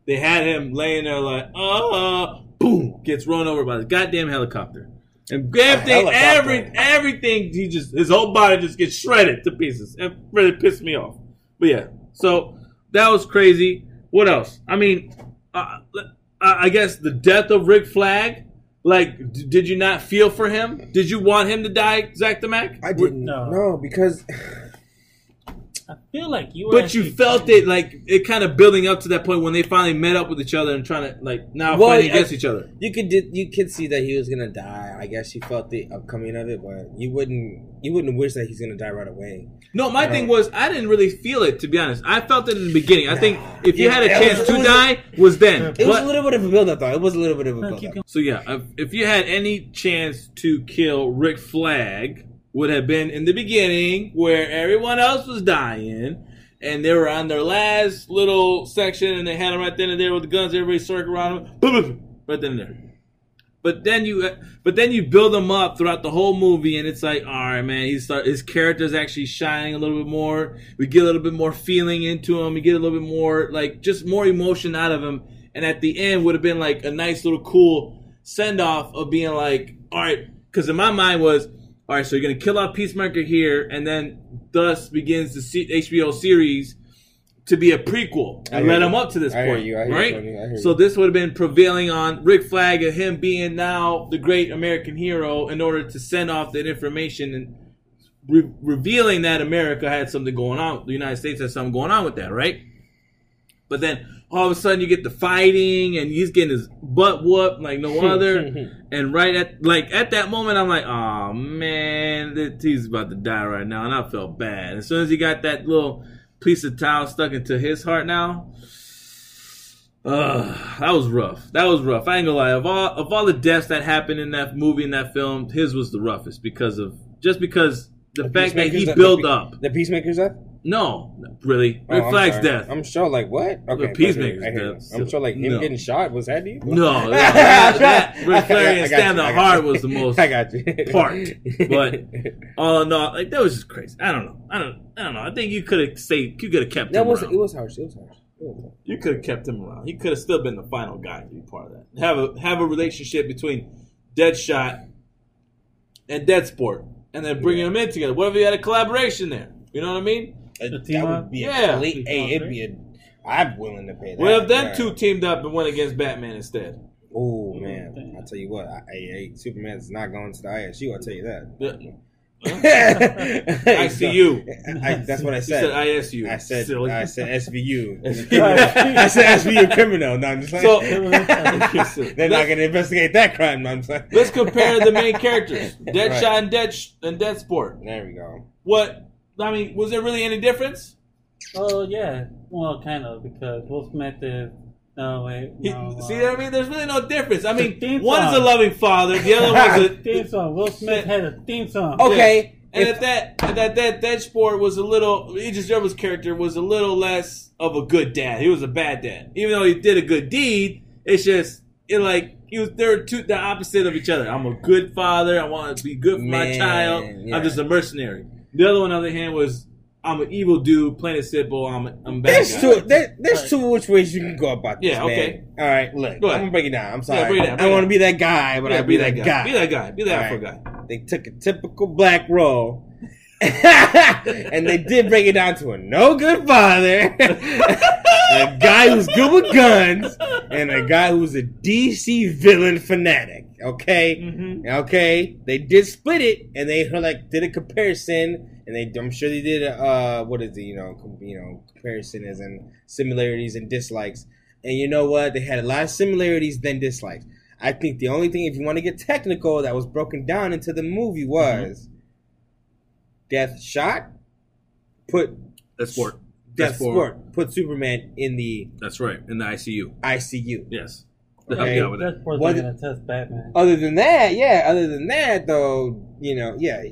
They had him laying there like, uh, boom, gets run over by the goddamn helicopter, and everything, every, everything, he just his whole body just gets shredded to pieces. It really pissed me off. But yeah, so that was crazy. What else? I mean, uh, I I guess the death of Rick Flag. Like, d- did you not feel for him? Did you want him to die, Zach the Mac? I didn't. No. No, because I feel like you. Were But you felt playing- it like it kind of building up to that point when they finally met up with each other and trying to like now Well, fighting I- against each other. You could di- you could see that he was gonna die. I guess you felt the upcoming of it, but you wouldn't you wouldn't wish that he's gonna die right away. No, my thing was I didn't really feel it to be honest. I felt it in the beginning. I think if you Yeah, had a chance was- to was- die, was then. It was a little bit of a build up, though. It was a little bit of a No, build up. going. So yeah, if, if you had any chance to kill Rick Flag, would have been in the beginning where everyone else was dying, and they were on their last little section, and they had them right then and there with the guns. Everybody circling around them, right then and there. But then you, but then you build them up throughout the whole movie, and it's like, all right, man, he start his character's actually shining a little bit more. We get a little bit more feeling into him. We get a little bit more, like, just more emotion out of him. And at the end, would have been like a nice little cool send off of being like, all right, because in my mind was, all right, so you're gonna kill off Peacemaker here, and then thus begins the C- HBO series to be a prequel and led you. him up to this I hear point, you. I hear you, right? Hear So this would have been prevailing on Rick Flag and him being now the great American hero in order to send off that information and re- revealing that America had something going on, the United States had something going on with that, right? But then all of a sudden you get the fighting and he's getting his butt whooped like no other. and right at like at that moment I'm like, oh man, this, he's about to die right now, and I felt bad. As soon as he got that little piece of towel stuck into his heart now. Uh, that was rough. That was rough. I ain't gonna lie. Of all of all the deaths that happened in that movie in that film, his was the roughest because of just because the, fact that he built the, up. the Peacemaker's death. No, really, Oh, Rick Flag's sorry. death. I'm sure, like what? Okay, Peacemaker's death. I'm sure, like him No. getting shot was that you? No, that, that Rick Flag and Stand the I got Heart you. was the most I got you. part. But all in all, like that was just crazy. I don't know. I don't. I don't know. I think you could have saved, you could have kept that him was around. it was harsh. It was harsh. It was harsh. You could have kept him around. He could have still been the final guy to be part of that. Have a have a relationship between Deadshot and Deadsport, and then bringing them in together. What if you had a collaboration there? You know what I mean? The that team would up? be Yeah. a complete, hey, it'd be a. I'm willing to pay that. What if them yeah. two teamed up and went against Batman instead? Oh man, I'll tell you what. I, I, I, Superman's not going to the ISU. I'll tell you that. Yeah. I ICU. I, that's what I You said. said ISU. I said Silly. I said SVU. SVU. I said SVU criminal. No, I'm just like So they're not going to investigate that crime. No, I'm like let's compare the main characters: Deadshot Right. and Dead and Deadsport. There we go. What? I mean, was there really any difference? Oh yeah, well, kind of because Will Smith is. No wait. He- No, see uh, what I mean? There's really no difference. I mean, The theme one is a loving father, the other one's a. theme song. Will Smith had a theme song. Okay. And if- that, at that, that, that sport was a little. Idris Elba's character was a little less of a good dad. He was a bad dad, even though he did a good deed. It's just it like he was. They're two the opposite of each other. I'm a good father. I want to be good for my child. yeah. I'm just a mercenary. The other one, on the other hand, was I'm an evil dude. Plain and simple. I'm a, I'm a bad There's guy. two. There, there's two which ways you can go about this. Yeah, man. okay. All right. Look, Go ahead. I'm gonna break it down. I'm sorry. Yeah, break it down, I break it want to be that guy, but Yeah, I'll be, that, guy. Be that guy. Be that All Afro right. guy. They took a typical black role. and they did break it down to a no good father, a guy who's good with guns, and a guy who's a DC villain fanatic. Okay, Mm-hmm. okay, they did split it, and they like did a comparison, and they I'm sure they did a uh, what is it? You know, com- you know, comparison as in similarities and dislikes. And you know what? They had a lot of similarities than dislikes. I think the only thing, if you want to get technical, that was broken down into the movie was Death Shot. Put That's sport. Death. Sport. Put Superman in the That's right. In the ICU. ICU. Yes. To Okay. help you out with that. That's what's What- gonna test Batman. Other than that, yeah. Other than that, though, you know, yeah.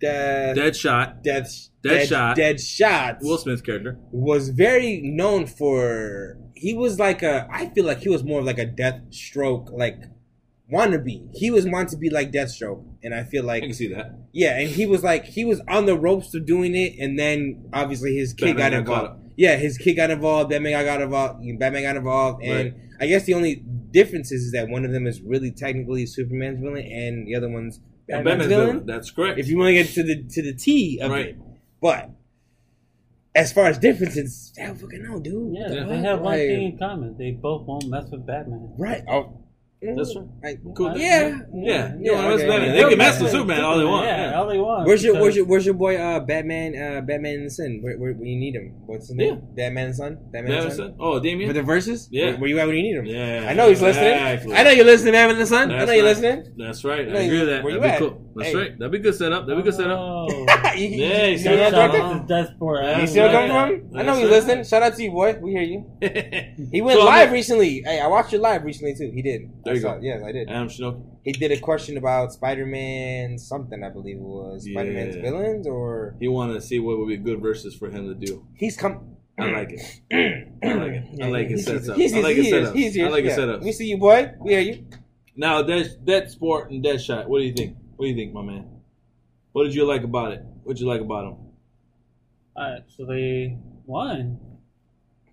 Death, Dead shot. Death, Dead dead, Shot. Dead Shot Will Smith's character. was very known for. He was like a. I feel like he was more of like a Deathstroke like wannabe. He was wanted to be like Deathstroke, and I feel I like can see that. yeah, and he was like he was on the ropes to doing it, and then obviously his kid Batman got got caught involved. Yeah, his kid got involved. Batman got involved. Batman got involved, and Right. I guess the only difference is that one of them is really technically Superman's villain, and the other one's Batman's, Batman's villain. villain. That's correct. If you want to get to the to the T of Right. it, but as far as differences, I don't fucking know, dude. Yeah, The they fuck? have one Like, thing in common. They both won't mess with Batman. Right. Oh, That's right. Like, Cool. Yeah, Yeah, yeah. you know, that's okay, Batman. They can mess with Superman all they want. Yeah, Yeah. all they want. Where's your where's your where's your boy uh Batman uh Batman and the Son? Where, where, where you need him? What's his name? Yeah. Batman and Son? Batman Batman and Son? son? Oh, For Damian. the verses? Yeah. Where, where you at when you need him? Yeah, I know he's listening. exactly. I know you're listening, Batman and the Son. I know you're right. listening. That's right. No, I agree with that. where That'd be at? cool. That's Hey. right. That'd be good setup. That'd be good setup. Oh. you, Yeah, you, see what I'm talking? to Desport. You see what I'm coming from? I know he's listening. Shout out to you, boy. We hear you. He went So, live recently. Hey, I watched your live recently too. He did. There I you go. Yes, I did. Adam Shinoki. He did a question about Spider-Man something. I believe it was Yeah. Spider-Man's villains, or He wanted to see what would be good verses for him to do. he's come. I like it. I like it. I like his setup. He's, I like he's, setup. he's, I like his setup. We see you, boy. We hear you. Now, Dead, Dead Sport and Dead Shot. What do you think? What do you think, my man? What did you like about it? What did you like about him? I actually won.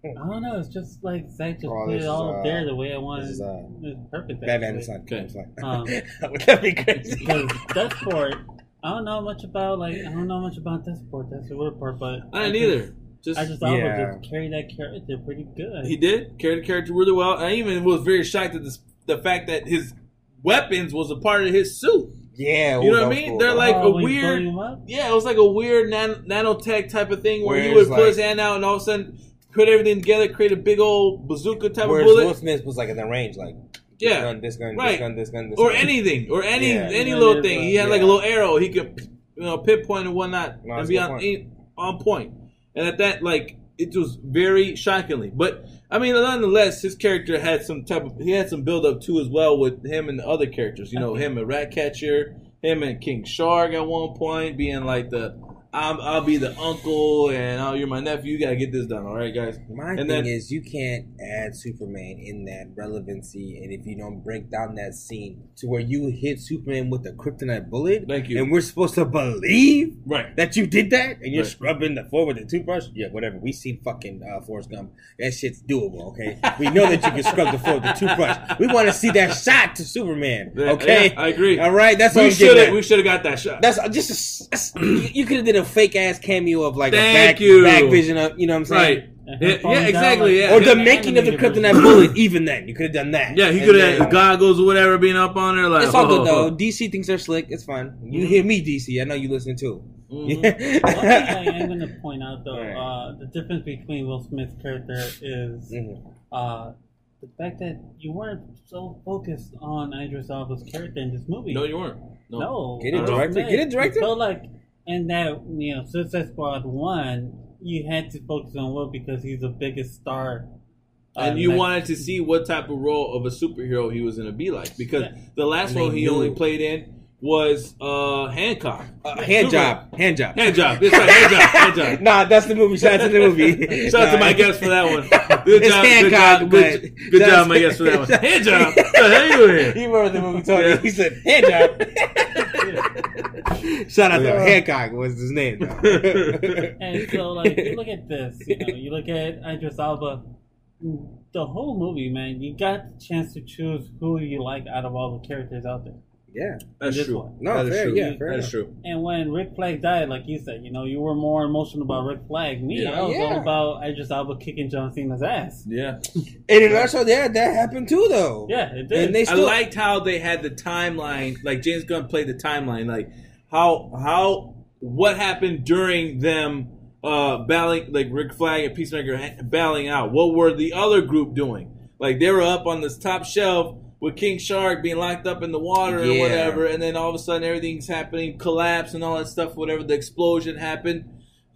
I don't know. It's just like Zach just Oh, put this it is, all uh, there the way I wanted. This is uh, it's perfect. Batman and actually. Son. Okay. It's fine. Um, Would that be crazy? Because Deathport, I don't know much about like I don't know much about Deathport. That's the word part, but I didn't just- either. Just I just thought Yeah. would just carry that character pretty good. he did carry the character really well. I even was very shocked at this, the fact that his weapons was a part of his suit. Yeah. You know what I mean? cool. They're like Oh, a weird- blow him up? Yeah, it was like a weird nan- nanotech type of thing where, Where he would it's put his hand out and all of a sudden put everything together, create a big old bazooka type Whereas of bullet. Will Smith was like in the range, like Yeah. this gun, this gun, Right. this gun, this gun, this or gun. anything, or any Yeah. any Yeah, little there's thing. He had like a little arrow. He could, you know, pinpoint and whatnot, No, and be on point. on point. And at that, like, it was very shockingly. But I mean, nonetheless, his character had some type of he had some build up too as well with him and the other characters. You know, him and Ratcatcher, him and King Shark at one point being like the. I'm, I'll be the uncle, and oh, you're my nephew. You gotta get this done, all right, guys. My And thing then- is, you can't add Superman in that relevancy, and if you don't break down that scene to where you hit Superman with a kryptonite bullet, Thank you. and we're supposed to believe Right. that you did that, and you're Right. scrubbing the floor with a toothbrush, yeah, whatever. We seen fucking uh, Forrest Gump. That shit's doable, okay? We know that you can scrub the floor with a toothbrush. We want to see that shot to Superman, okay? yeah, I agree. All right, that's We have. We should have got that shot. That's just a, that's, you, you could have did a fake ass cameo of like Thank a back, you. back vision of you know what I'm saying. right. And Yeah, him falling yeah, down exactly, like- yeah. Or the Yeah. making of the kryptonite bullet, even then, you could have done that. Yeah, he could have goggles or whatever being up on there. Like, It's all good though. DC thinks they're slick. It's fine. You hear me, DC. I know you listen too. Mhm. One thing I am going to point out though, Right. uh, the difference between Will Smith's character is Mhm. uh, the fact that you weren't so focused on Idris Elba's character in this movie. No, you weren't. No. No, Get it Will directed. Get it directed. It felt like in that you know Suicide Squad one, you had to focus on Will because he's the biggest star. uh, And you that- wanted to see what type of role of a superhero he was going to be like because Yeah. the last And one he knew. only played in was uh, Hancock. Uh, hand Super- job. Hand job. Hand job. That's right. Hand job. Hand job. nah, that's the movie. Shout out to the movie. Shout out to my guest for that one. Good It's job. Good job. but Good, good job, my guest for that one. Hand job. What the hell you in? You remember the movie, Tony? Yeah. He said, hand job. Shout out to Hancock was his name. And so, like, you look at this, you know, you look at Idris Elba, the whole movie, man, you got the chance to choose who you like out of all the characters out there. yeah. That's true. one. No, That is fair, true. yeah, fair That's true. And when Rick Flag died, like you said, you know, you were more emotional about Rick Flag. Me, Yeah. I was Yeah. all about I Idris Elba kicking John Cena's ass. Yeah. And also, yeah, that happened too, though. Yeah, it did. And they I liked how they had the timeline, like James Gunn played the timeline, like how how what happened during them uh battling, like Rick Flag and Peacemaker ha- battling out. What were the other group doing? Like they were up on this top shelf with King Shark being locked up in the water Yeah. or whatever, and then all of a sudden everything's happening, collapse and all that stuff. Whatever the explosion happened,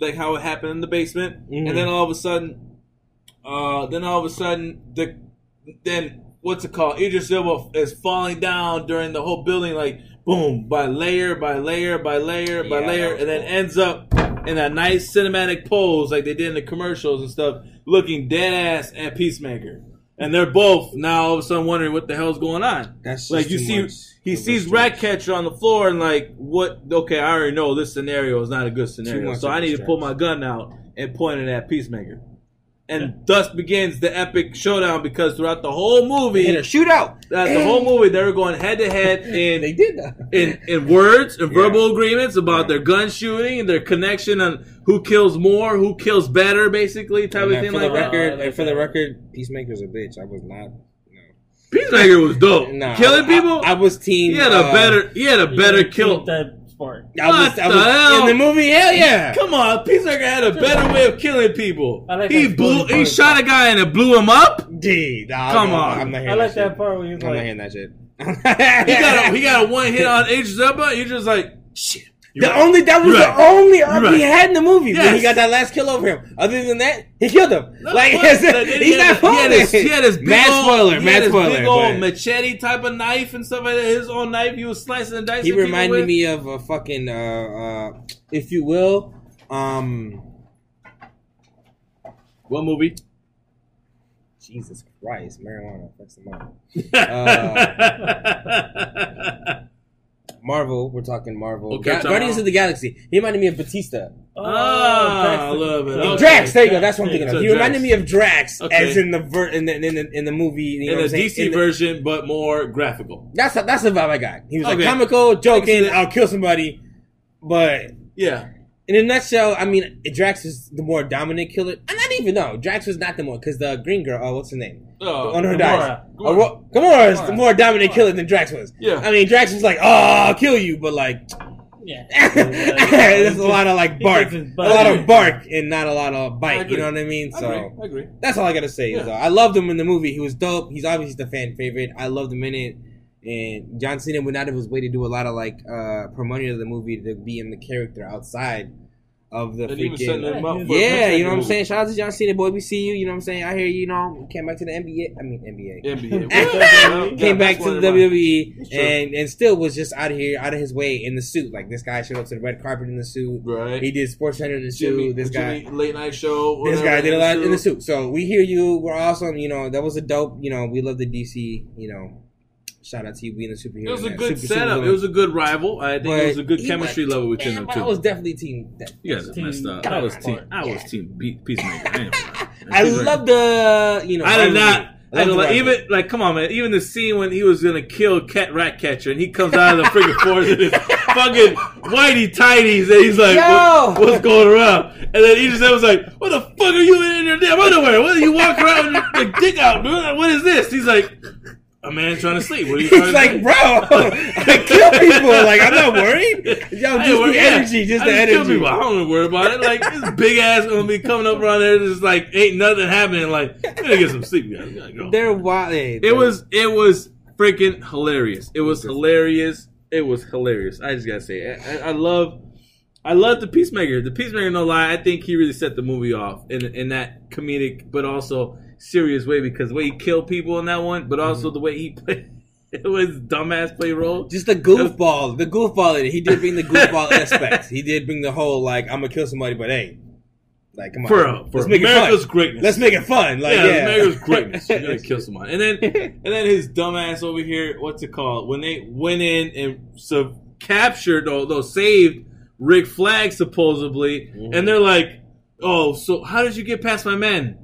like how it happened in the basement, Mhm. and then all of a sudden, uh, then all of a sudden the then what's it called? Idris Elba is falling down during the whole building, like boom, by layer by layer by layer by Yeah, layer, and then cool. ends up in that nice cinematic pose like they did in the commercials and stuff, looking dead ass at Peacemaker. And they're both now all of a sudden wondering what the hell's going on. That's Like just you see, he sees Ratcatcher on the floor and like, what? Okay, I already know this scenario is not a good scenario, so I need to pull my gun out and point it at Peacemaker. And thus begins the epic showdown because throughout the whole movie, in a shootout. uh, the whole movie they were going head to head in They in did that. in in words and Yeah. verbal agreements about Yeah. their gun shooting and their connection on who kills more, who kills better, basically type And of then thing for like the that. record, and for the record, Peacemaker's a bitch. I was not. Peacemaker was dope. Nah, Killing I- people. I, I was team. he had a uh, better. He had a better kill. That sport. I was, What I the was hell? in the movie. Hell yeah! Come on, Peacemaker had a better way of killing people. I like he that blew. He part. shot a guy and it blew him up. Dude, nah, Come I'm, on. I'm not I hearing like that. that part where he's shit. I'm not like, hearing that shit. He got a, he got a one hit on H Elba. You're just like shit. The right. only that was the only You're right. he had in the movie when he got that last kill over him. Other than that, he killed him. Like he's not had, he had his, he had his big Mad old, spoiler, he mad had his spoiler, big old machete type of knife and stuff like that. His own knife, he was slicing and dicing. He reminded me of a fucking, uh, uh, if you will, um, What movie? Jesus Christ, marijuana affects the mind. Uh, Marvel, we're talking Marvel. Okay, Ga- talking Guardians about- of the Galaxy. He reminded me of Batista. oh, ah, Drax- a little Okay. Drax, there you go. That's what I'm thinking So of. He Drax. reminded me of Drax Okay. as in the ver- in the in the, in the movie. You know in what the I'm saying? DC In the- version, but more graphical. That's that's the vibe I got. He was like Okay. comical, joking. that. I'll kill somebody, but Yeah, in a nutshell, I mean, Drax is the more dominant killer. And not even no, Drax was not the more because the green girl. Oh, what's her name? uh, On her Gamora. dies. Gamora. Gamora is the more dominant Gamora. killer than Drax was. Yeah. I mean, Drax was like, "Oh, I'll kill you," but like, Yeah. there's a lot of like bark, gets a lot of bark, and not a lot of bite. You know what I mean? I So. agree. I agree. That's all I gotta say. Yeah. uh, I loved him in the movie. He was dope. He's obviously the fan favorite. I loved him in it. And John Cena went out of his way to do a lot of like uh promoting of the movie to be in the character outside of the And even setting freaking. him up. Yeah, Yeah, you know what I'm saying. Shout out to John Cena, boy. We see you. You know what I'm saying. I hear you. You know, came back to the NBA. I mean NBA. NBA. Came back to the. WWE and and still was just out of here, out of his way in the suit. Like this guy showed up to the red carpet in the suit. Right. He did Sports Center in the Jimmy, suit. This guy. Late night show. This guy did a lot in the suit. suit. So we hear you. We're awesome. You know, that was a dope. You know, we love the DC. You know, shout out to you being a superhero. It was a man. good Super- setup. It was a good rival. I think But it was a good chemistry level between them two. I was definitely team. That. you guys Team messed up. I was team. I was team Peacemaker. I, ain't gonna lie. I love the. You know, I did not. Don't like, even like come on man. Even the scene when he was gonna kill Cat Rat Catcher and he comes out of the freaking forest in his fucking whitey tighties and he's like, what, "What's going around?" And then he just was like, "What the fuck are you in your damn underwear? What are you walking around with your your dick out, dude? What is this?" He's like, "A man trying to sleep." What are you trying It's to like, say? bro, I kill people. Like, I'm not worried. Yo, I just ain't the worried- yeah. energy, just I the just kill energy. people. I don't worry about it. Like this big ass gonna be coming up around there, just like ain't nothing happening. Like, we gotta get some sleep, guys. Gotta go. They're wild. Hey, It they're- was it was freaking hilarious. It was hilarious. It was hilarious. I just gotta say, I, I love, I love the Peacemaker. The Peacemaker, no lie, I think he really set the movie off in in that comedic, but also serious way because the way he killed people in that one, but also Mm-hmm. the way he played. It was dumbass play role. Just the goofball, the goofball. He did bring the goofball aspect. He did bring the whole like I'm gonna kill somebody, but hey, like come on, For, uh, for let's make it America's fun. greatness. Let's make it fun. Like yeah, yeah, America's greatness. You're gonna kill someone, and then and then his dumbass over here. What's it called? When they went in and so captured, although saved Rick Flag supposedly, Mhm. and they're like, "Oh, so how did you get past my men?"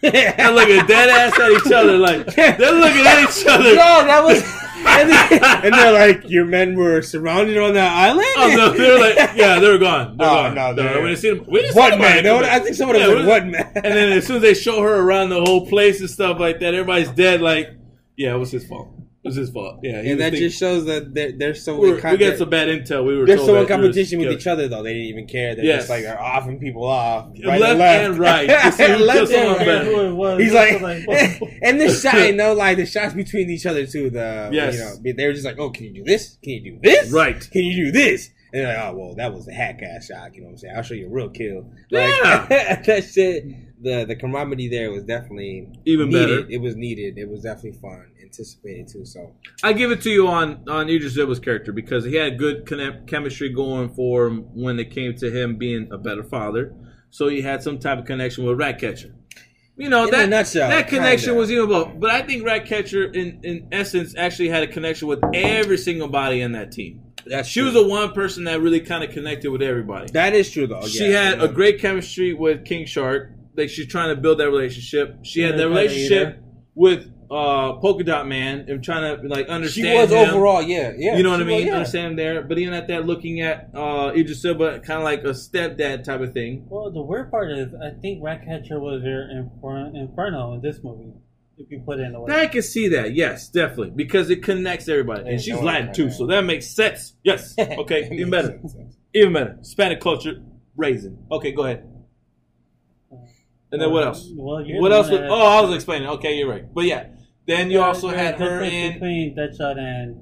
They're looking dead ass at each other, like they're looking at each other. No, that was. And, then- and they're like, your men were surrounded on that island. Oh no, they're like, yeah, they were gone. They're Oh, gone. no, They're- they're- we didn't see them. We What man? No. I think someone Yeah, was like, what man? And then as soon as they show her around the whole place and stuff like that, everybody's dead. Like, yeah, it was his fault. It was his fault. Yeah, and that thinking- just shows that they're, they're so we, in were, we got some bad intel. We were they're told so in that was- competition with yeah. each other though. They didn't even care. They're Yes. just like they're offing people off Left and right. To see who Left and right. better. Who it was. He's It's like, and the shot, no like the shots between each other too. The Yes. you know, they were just like, oh, can you do this? Can you do this? Right. Can you do this? And they're like, oh, well, that was a hack ass shot. You know what I'm saying? I'll show you a real kill. Like Yeah. that shit. The the camaraderie there was definitely Even needed. better. It was needed. It was definitely fun, anticipated too. So I give it to you on on Idris Elba's character because he had good conne- chemistry going for him when it came to him being a better father. So he had some type of connection with Ratcatcher. You know In that nutshell, that connection kinda. was even about. But I think Ratcatcher, in in essence, actually had a connection with every single body in that team. that's She was the one person that really kind of connected with everybody. that is true though. she yeah, had a great chemistry with King Shark. Like she's trying to build that relationship. She had that relationship either. with uh, Polka Dot Man and trying to like understand. She was him. overall, yeah, yeah. You know what I mean? was, yeah. Understand him there, but even at that, looking at uh, Idris Elba, kind of like a stepdad type of thing. Well, the weird part is, I think Ratcatcher was your Infer- Inferno in this movie. if you put it in a way. I can see that. Yes, definitely, because it connects everybody, and Yeah, she's Latin too, no. so that makes sense. Yes. Okay. Even better. Even better. Hispanic culture raising. Okay, go ahead. And then what else? Well, you're What else? Was, oh, I was explaining. Okay, you're right. But yeah, then you Yeah, also had her difference in. between Deadshot and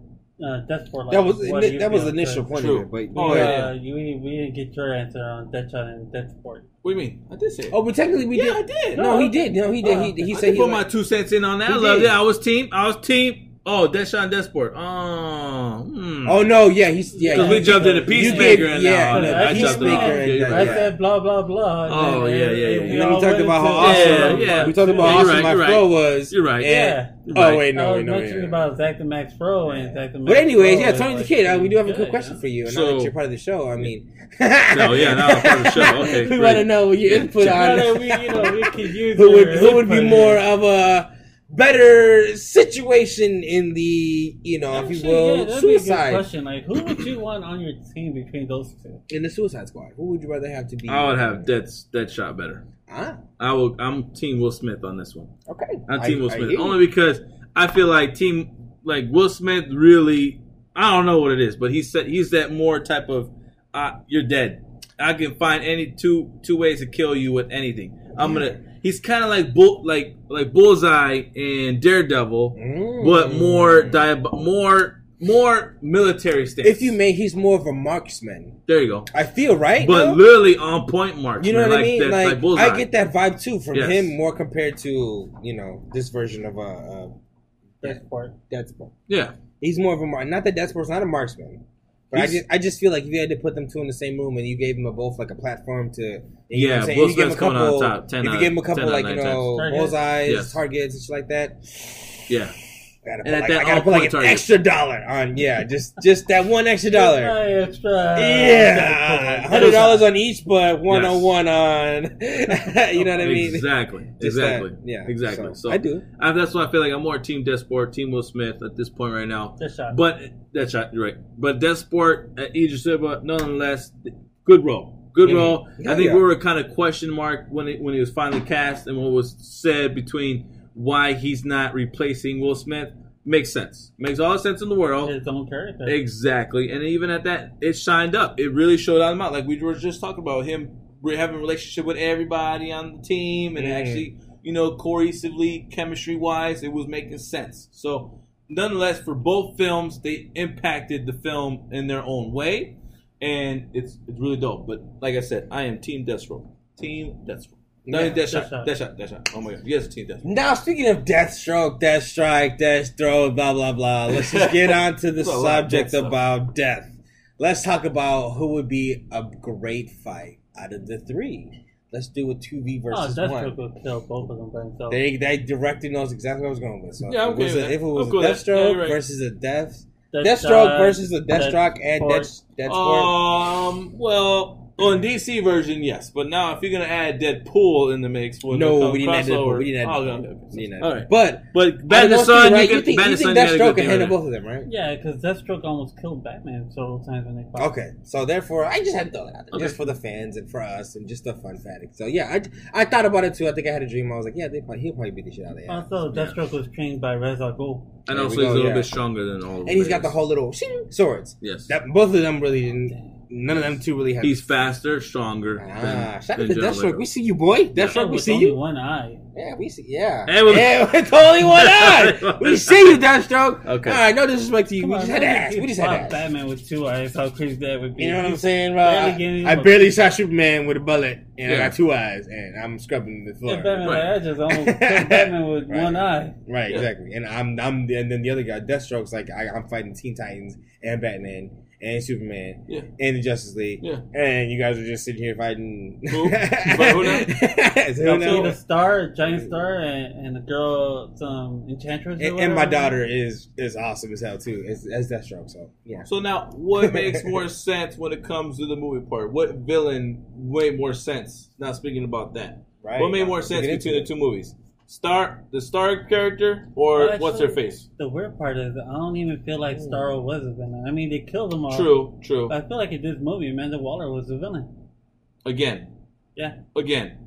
uh, Deathsport. Like, That was what do that was the initial point True. of it, but Oh, uh, yeah. you we didn't get your answer on Deadshot and Deathsport. What do you mean? I did say. It. Oh, but technically we did. yeah, did. I did. No, he did. No, he did. Oh, he, he I said can he put like- my two cents in on that. I love did. it. I was team. I was team. Oh, Deadshot Desport. Oh, hmm. Oh no, yeah, he's yeah. Because you- we jumped into You Peacemaker gave- and yeah, all no, that. I Peacemaker and yeah, you're that, right. I said blah blah blah. Oh, then yeah, it- yeah, it- yeah. we And then we talked about how awesome. Yeah, yeah. We talked about how you're awesome right, my you're right. was. You're right. And- Yeah. You're Oh right. wait, I no, was wait, no. mentioning yeah. about Zach the Mac's Pro and Zach the Mac's But anyways, Pro yeah, Tony the like Kid. Uh, we do have a good, quick you question know? for you. And So- now that you're part of the show, I mean, No, yeah, now I'm part of the show. Okay, we great. want to know your input on no, we, you know, we could use who would who would be more of a better situation in the you know, if you will, yeah, a good suicide question. Like, who would you want on your team between those two? in the Suicide Squad. Who would you rather have to be? I would have Dead Deadshot better. Ah, I will. I'm Team Will Smith on this one. okay. I'm I- Team Will Smith only because I feel like Team like Will Smith really. I don't know what it is, but he's that he's that more type of uh, you're dead. I can find any two two ways to kill you with anything. I'm gonna. He's kind of like bull like like Bullseye and Daredevil, Mm. but more diab- more more military stance. If you may, he's more of a marksman. there you go. I feel right. But no? literally on point marks. You know man, what I mean? That, Like, like I get that vibe too from Yes. him more compared to you know this version of a. uh, uh Deathsport. Deadsport. Yeah. He's more of a mark. not that Deadsport's not a marksman, but I just I just feel like if you had to put them two in the same room and you gave them a, both like a platform to you know what Yeah, I'm saying? Will If you gave Smith's him a coming on couple- top. 10 if you out- gave him a 10 couple like you 9 know times. bullseyes, Yes. targets, and shit like that. Yeah. I gotta And put, like, that I gotta put like an target. extra dollar on yeah, just just that one extra dollar. Extra. Yeah, hundred dollars on each, but one on one on. you know what I mean? Exactly. Just exactly. that, yeah, Exactly. so So, I do. I, that's why I feel like I'm more Team Desport, Team Will Smith at this point right now. Deathshot. But that's right. You're right. But Deathsport at Idris Elba, nonetheless, good role. Good role. Yeah, I think yeah. we were kind of question mark when it, when he was finally cast and what was said between why he's not replacing Will Smith makes sense. Makes all the sense in the world. his own character. Exactly, and even at that, it shined up. It really showed out out. Like we were just talking about him having a relationship with everybody on the team, and Mhm. actually, you know, cohesively, chemistry wise, it was making sense. So, nonetheless, for both films, they impacted the film in their own way, and it's it's really dope. But like I said, I am Team Deathstroke. Team Deathstroke. No, Yeah, Deathshot. Deathshot. Deathshot. Deathshot. Oh my god, yes, Team Deathstroke. Now, speaking of death stroke, death Deathstroke, Deathstrike, Deathstroke, blah blah blah. Let's just get on to the There's a lot of subject death stuff. about death. Let's talk about who would be a great fight out of the three. Let's do a two V oh, versus Deathstroke one. would kill both of them by himself. They they directed knows exactly what I was going with. So Yeah, I'm if it was okay a, with if it was I'm a cool with that. Yeah, right. versus a Death Deathshot, Deathstroke versus a Deathstroke and Death Deathsport. Deathsport. Um. Well, on DC version, yes, but now if you're gonna add Deadpool in the mix, when no, we didn't add Deadpool. We didn't add Oh, Deadpool. okay, okay. We didn't add All But But out of Batman Son, three, you right? You think, Batman you think Son, you gotta Deathstroke go can handle both of them, right? Yeah, because Deathstroke almost killed Batman several times when they fought. Okay, so therefore, I just had to throw that out there, Okay. just for the fans and for us, and just a fun fact. So yeah, I, I thought about it too. I think I had a dream. I was like, yeah, they probably, he'll probably beat the shit out of that. Also, Deathstroke was trained by Ra's al Ghul. And There also, we he's a little yeah. bit stronger than all. of and he's got the whole little swords. Yes. That both of them really didn't. None of them two really have. he's faster, stronger. Ah, than, shout out than to John Deathstroke. We see you, boy. Deathstroke, we with see only you. one eye. Yeah, we see. Yeah, Hey, with- yeah, with only one eye. We see you, Deathstroke. Okay. All right, no disrespect to you. Come we on, just had to ask. We just had to ask. Batman with two eyes. How crazy that would be. You know what I'm saying, Barely bro? getting I, I barely shot Superman with a bullet, and I got two eyes, and I'm scrubbing the floor. Yeah, Batman Right. like, I just almost Batman with Right. one eye. Right, Yeah. exactly. And I'm, I'm, and then the other guy, Deathstroke's like, I, I'm fighting Teen Titans and Batman and Superman Yeah. and the Justice League, Yeah. and you guys are just sitting here fighting. Who? You who now? Is who now? the star, a giant star, and, and a girl, some enchantress. And, and my daughter is is awesome as hell too, as, as Deathstroke. So yeah, So now, what makes more sense when it comes to the movie part? What villain made more sense? Now speaking about that, right. what made more sense between the two movies? Star, the Star character, or Well, what's her face? The weird part is, I don't even feel like Starro hmm. was a villain. I mean, they killed him all. True, true. But I feel like in this movie, Amanda Waller was the villain. Again, Yeah. again.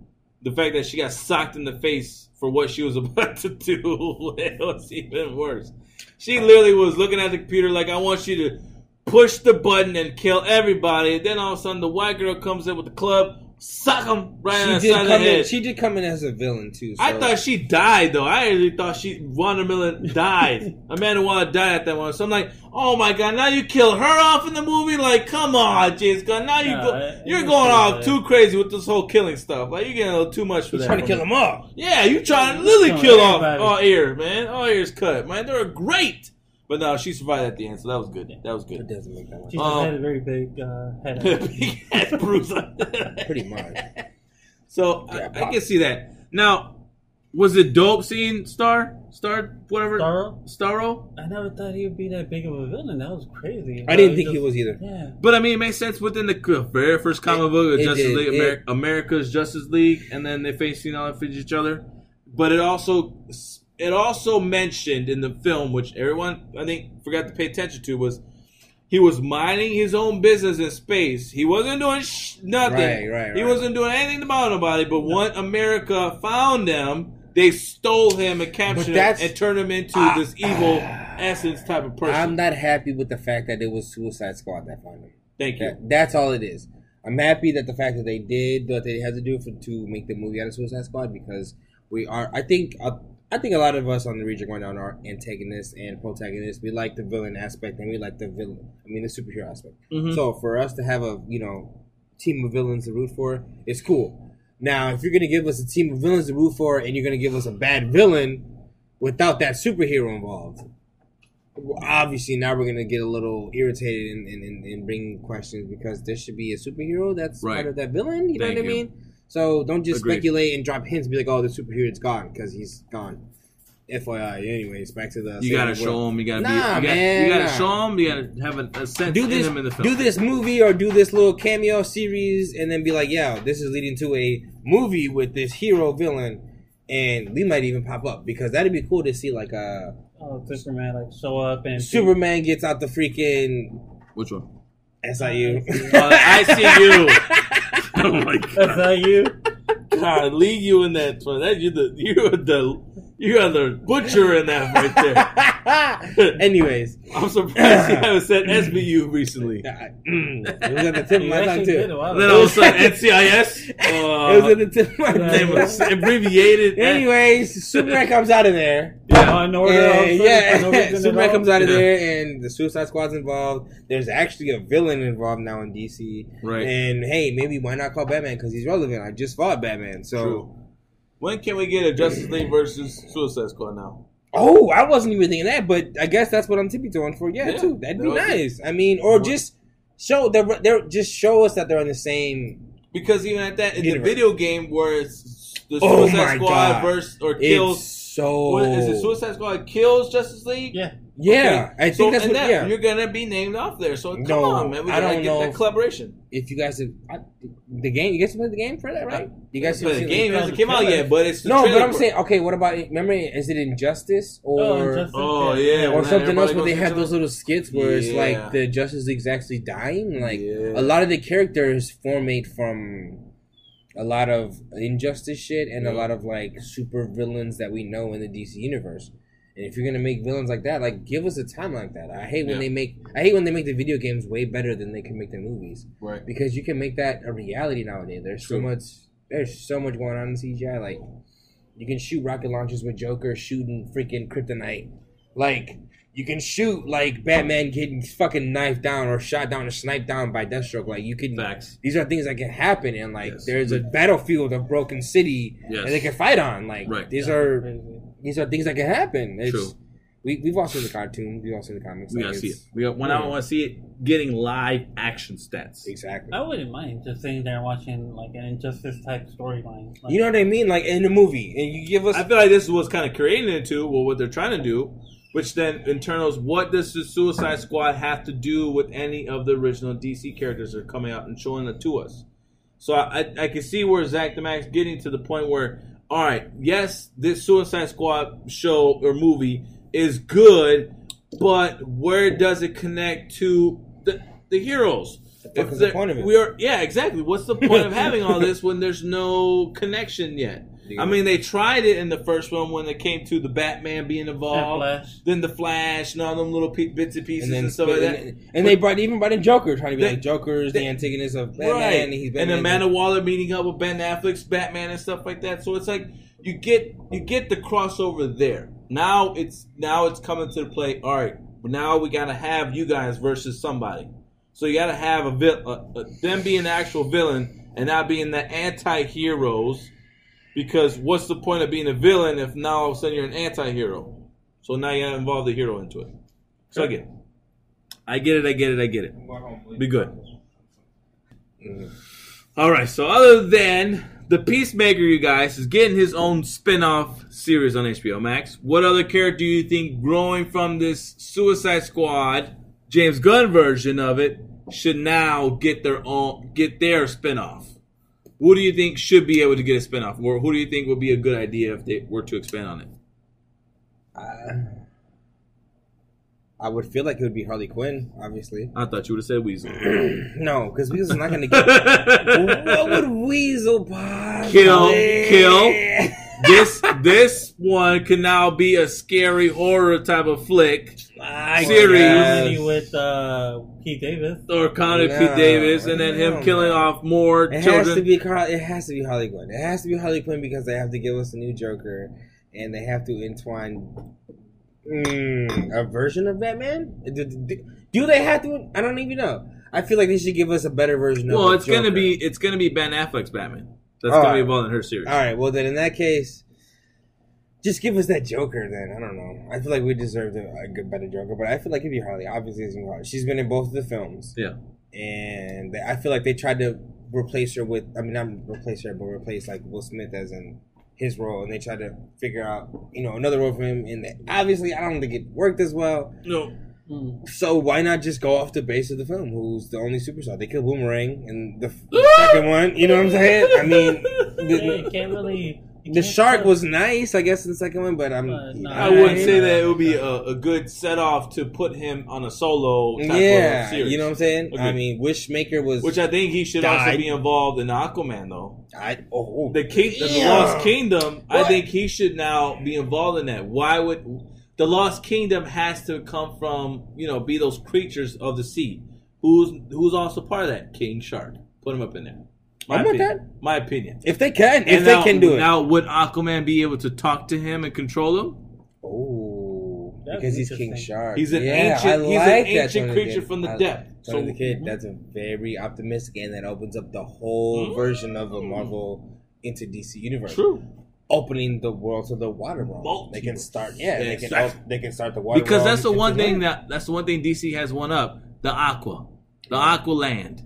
the fact that she got socked in the face for what she was about to do it was even worse. She literally was looking at the computer like, "I want you to push the button and kill everybody." And then all of a sudden, the white girl comes in with the club, sock him right on She the did side of the come in. head. She did come in as a villain too. So. I thought she died though. I really thought she Wanda Millen died. Amanda Waller died at that one. So I'm like, oh my god, now you kill her off in the movie? Like, come on, James Gunn. Now you No, go, it- you're it going off bad. too crazy with this whole killing stuff. Like you're getting a little too much for He's that. trying to kill me. them all. Yeah, you trying to literally Killing kill off all ears, man. All ears cut, man. They were great. But no, she survived at the end, so that was good. That was good. It doesn't make that much. She just Um, had a very big uh, head. Big ass bruise. Pretty much. So Yeah, I, I can see that. Now, was it dope seeing Star, Star, whatever, Starro? Starro? I never thought he would be that big of a villain. That was crazy. I didn't think he was either. Yeah. But I mean, it makes sense within the very first comic book of it Justice did. League, It- America's Justice League, and then they facing off each other. But it also it also mentioned in the film, which everyone I think forgot to pay attention to, was he was minding his own business in space. He wasn't doing sh- nothing. Right, right, right. He wasn't doing anything about nobody. But when America found him, they stole him and captured him and turned him into Ah. this evil essence type of person. I'm not happy with the fact that it was Suicide Squad that found him. Thank you. That, that's all it is. I'm happy that the fact that they did what they had to do for to make the movie out of Suicide Squad because we are. I think. Uh, I think a lot of us on the region going down are antagonists and protagonists. We like the villain aspect and we like the villain. I mean, the superhero aspect. Mhm. So for us to have a you know team of villains to root for, it's cool. Now, if you're gonna give us a team of villains to root for, and you're gonna give us a bad villain without that superhero involved, obviously now we're gonna get a little irritated and, and, and, bring questions because there should be a superhero that's Right. part of that villain. You know Thank what I mean? So don't just Agreed. speculate and drop hints. And be like, oh, the superhero is gone because he's gone. FYI. Anyways, back to the You gotta show him. You gotta be. Nah, You gotta, man, you gotta nah. show him. You gotta have a, a sense do this, in him in the film. do this movie or do this little cameo series, and then be like, yeah, this is leading to a movie with this hero villain, and we might even pop up because that'd be cool to see like a Oh, Superman like show up and Superman gets out the freaking Which one? SIU. Uh, I see you. oh my That's god! not you. God, leave you in that. So that you the you are the you are the butcher in that right there. Anyways, I'm surprised you haven't said SBU recently. mm, it was at the tip of my tongue too. a while And then ago. all of a sudden NCIS. It Uh, was at the tip of my name tongue. was abbreviated. Anyways, Superman comes out of there. Oh, in order, all of And, sudden, yeah, for no Superman comes out of Yeah. there, and the Suicide Squad's involved. There's actually a villain involved now in DC. Right. And hey, maybe why not call Batman because he's relevant? I just fought Batman, so. True. When can we get a Justice League versus Suicide Squad now? Oh, I wasn't even thinking that, but I guess that's what I'm tippy toeing for. Yeah, Yeah, too. That'd be that was nice. I mean, or just show they're, they're just show us that they're on the same. Because even at that, in the video game where it's the Oh Suicide my Squad God. versus or kills. So. What, is it Suicide Squad kills Justice League? Yeah. Yeah, I think so, that's and what. that, yeah, you're gonna be named off there. So come No, on, man, we gotta don't get that if- collaboration. if you guys have I, the game, you guys played the game for that, right? You guys But have the game the hasn't came out yet, but it's the No, but I'm for- saying, okay, what about? Remember, is it Injustice oh, or? Oh, Justice Oh League. yeah, or something else where they have those little skits where it's like the Justice League's actually dying. Like Yeah. a lot of the characters formate from a lot of injustice shit and a lot of like super villains that we know in the DC universe. And if you're gonna make villains like that, like give us a time like that. I hate when Yeah. they make I hate when they make the video games way better than they can make the movies right. because you can make that a reality nowadays. There's so much there's so much going on in CGI. Like you can shoot rocket launchers with Joker shooting freaking kryptonite. Like you can shoot like Batman getting fucking knifed down or shot down or sniped down by Deathstroke. Like you can Facts. these are things that can happen and like Yes. there's a battlefield of broken city Yes. and they can fight on. Like Right. these Yeah, are these are things that can happen. It's, True. We we've all seen the cartoons, we've all seen the comics. We like, gotta see it. We got, when I want to see it getting live action stats. Exactly. I wouldn't mind just sitting there watching like an injustice type storyline. Like, You know what I mean? Like in the movie, and you give us I feel like this is what's kind of creating it too. well, what they're trying to do, which then in turn is what does the Suicide Squad have to do with any of the original DC characters that are coming out and showing it to us? So I, I, I can see where Zach the Mac's getting to the point where, all right, yes, this Suicide Squad show or movie is good, but where does it connect to the the heroes? If the point of it? We are, yeah, exactly. What's the point of having all this when there's no connection yet? I mean, they tried it in the first one when it came to the Batman being involved, Flash. then the Flash and all them little pe- bits and pieces and and, then stuff like that. and, and they brought even brought in Joker, trying to be They- like Joker's the they- antagonist of Batman. right. And he's and Batman. Amanda Waller meeting up with Ben Affleck's Batman and stuff like that. So it's like you get you get the crossover there. Now it's now it's coming to the play. All right, now we got to have you guys versus somebody. So you got to have a, vil- a, a them being the actual villain and not being the anti-heroes. Because what's the point of being a villain if now all of a sudden you're an anti-hero? So now you got to involve the hero into it. So I get it. I get it. I get it. I get it. Be good. Mhm. All right. So other than the Peacemaker, you guys is getting his own spin-off series on HBO Max. What other character do you think growing from this Suicide Squad James Gunn version of it should now get their own get their spin-off? Who do you think should be able to get a spin-off? Or who do you think would be a good idea if they were to expand on it? Uh, I would feel like it would be Harley Quinn, obviously. I thought you would have said Weasel. no, because Weasel's not going to get. what would Weasel possibly? Kill, kill. This this one can now be a scary horror type of flick My Series. God. With uh, Pete Davis. or Connor No, Pete Davis, and then him no, killing no. off more It children. has to be Carl. It has to be Harley Quinn. It has to be Harley Quinn because they have to give us a new Joker, and they have to entwine mm, a version of Batman. Do, do- do they have to? I don't even know. I feel like they should give us a better version of. well, the it's gonna be it's gonna be Ben Affleck's Batman. That's All gonna be right. involved in her series. All right. Well, then in that case, just give us that Joker. Then I don't know. I feel like we deserved a, a good, better Joker, but I feel like it'd be Harley. Obviously, it's gonna be Harley. She's been in both of the films. Yeah. and I feel like they tried to replace her with. I mean, not replace her, but replace like Will Smith as in his role, and they tried to figure out, you know, another role for him. And obviously, I don't think it worked as well. No, Hmm. So why not just go off the base of the film? Who's the only superstar? They killed Boomerang in the, the second one. You know what I'm saying? I mean, Yeah, you the, can't really. you the can't shark was nice, I guess, in the second one. But I'm, But no, I wouldn't I- say that it would be a, a good set off to put him on a solo type of yeah, series. you know what I'm saying. I Okay. mean, Wishmaker was Which I think he should also be involved in Aquaman though. I oh The king, the Lost Kingdom. I think he should now be involved in that. Why would the Lost Kingdom has to come from you know be those creatures of the sea? Who's who's also part of that? King Shark. Put him up in there. My I'm with opinion. My opinion. if they can, if And they can do it. Now, would Aquaman be able to talk to him and control him? Oh, That's because he's King. Shark. He's an Yeah, ancient. I he's like an that ancient Tony creature from the I- depth. Tony So the Kid, that's a very optimistic, and that opens up the whole Mm. version of a Marvel into DC universe, true. Opening the world to the water realm. They can start, yeah, they can Exactly. op- they can start the water Because that's the one thing land. that that's the one thing DC has one up the Aqua, the Aqua Land.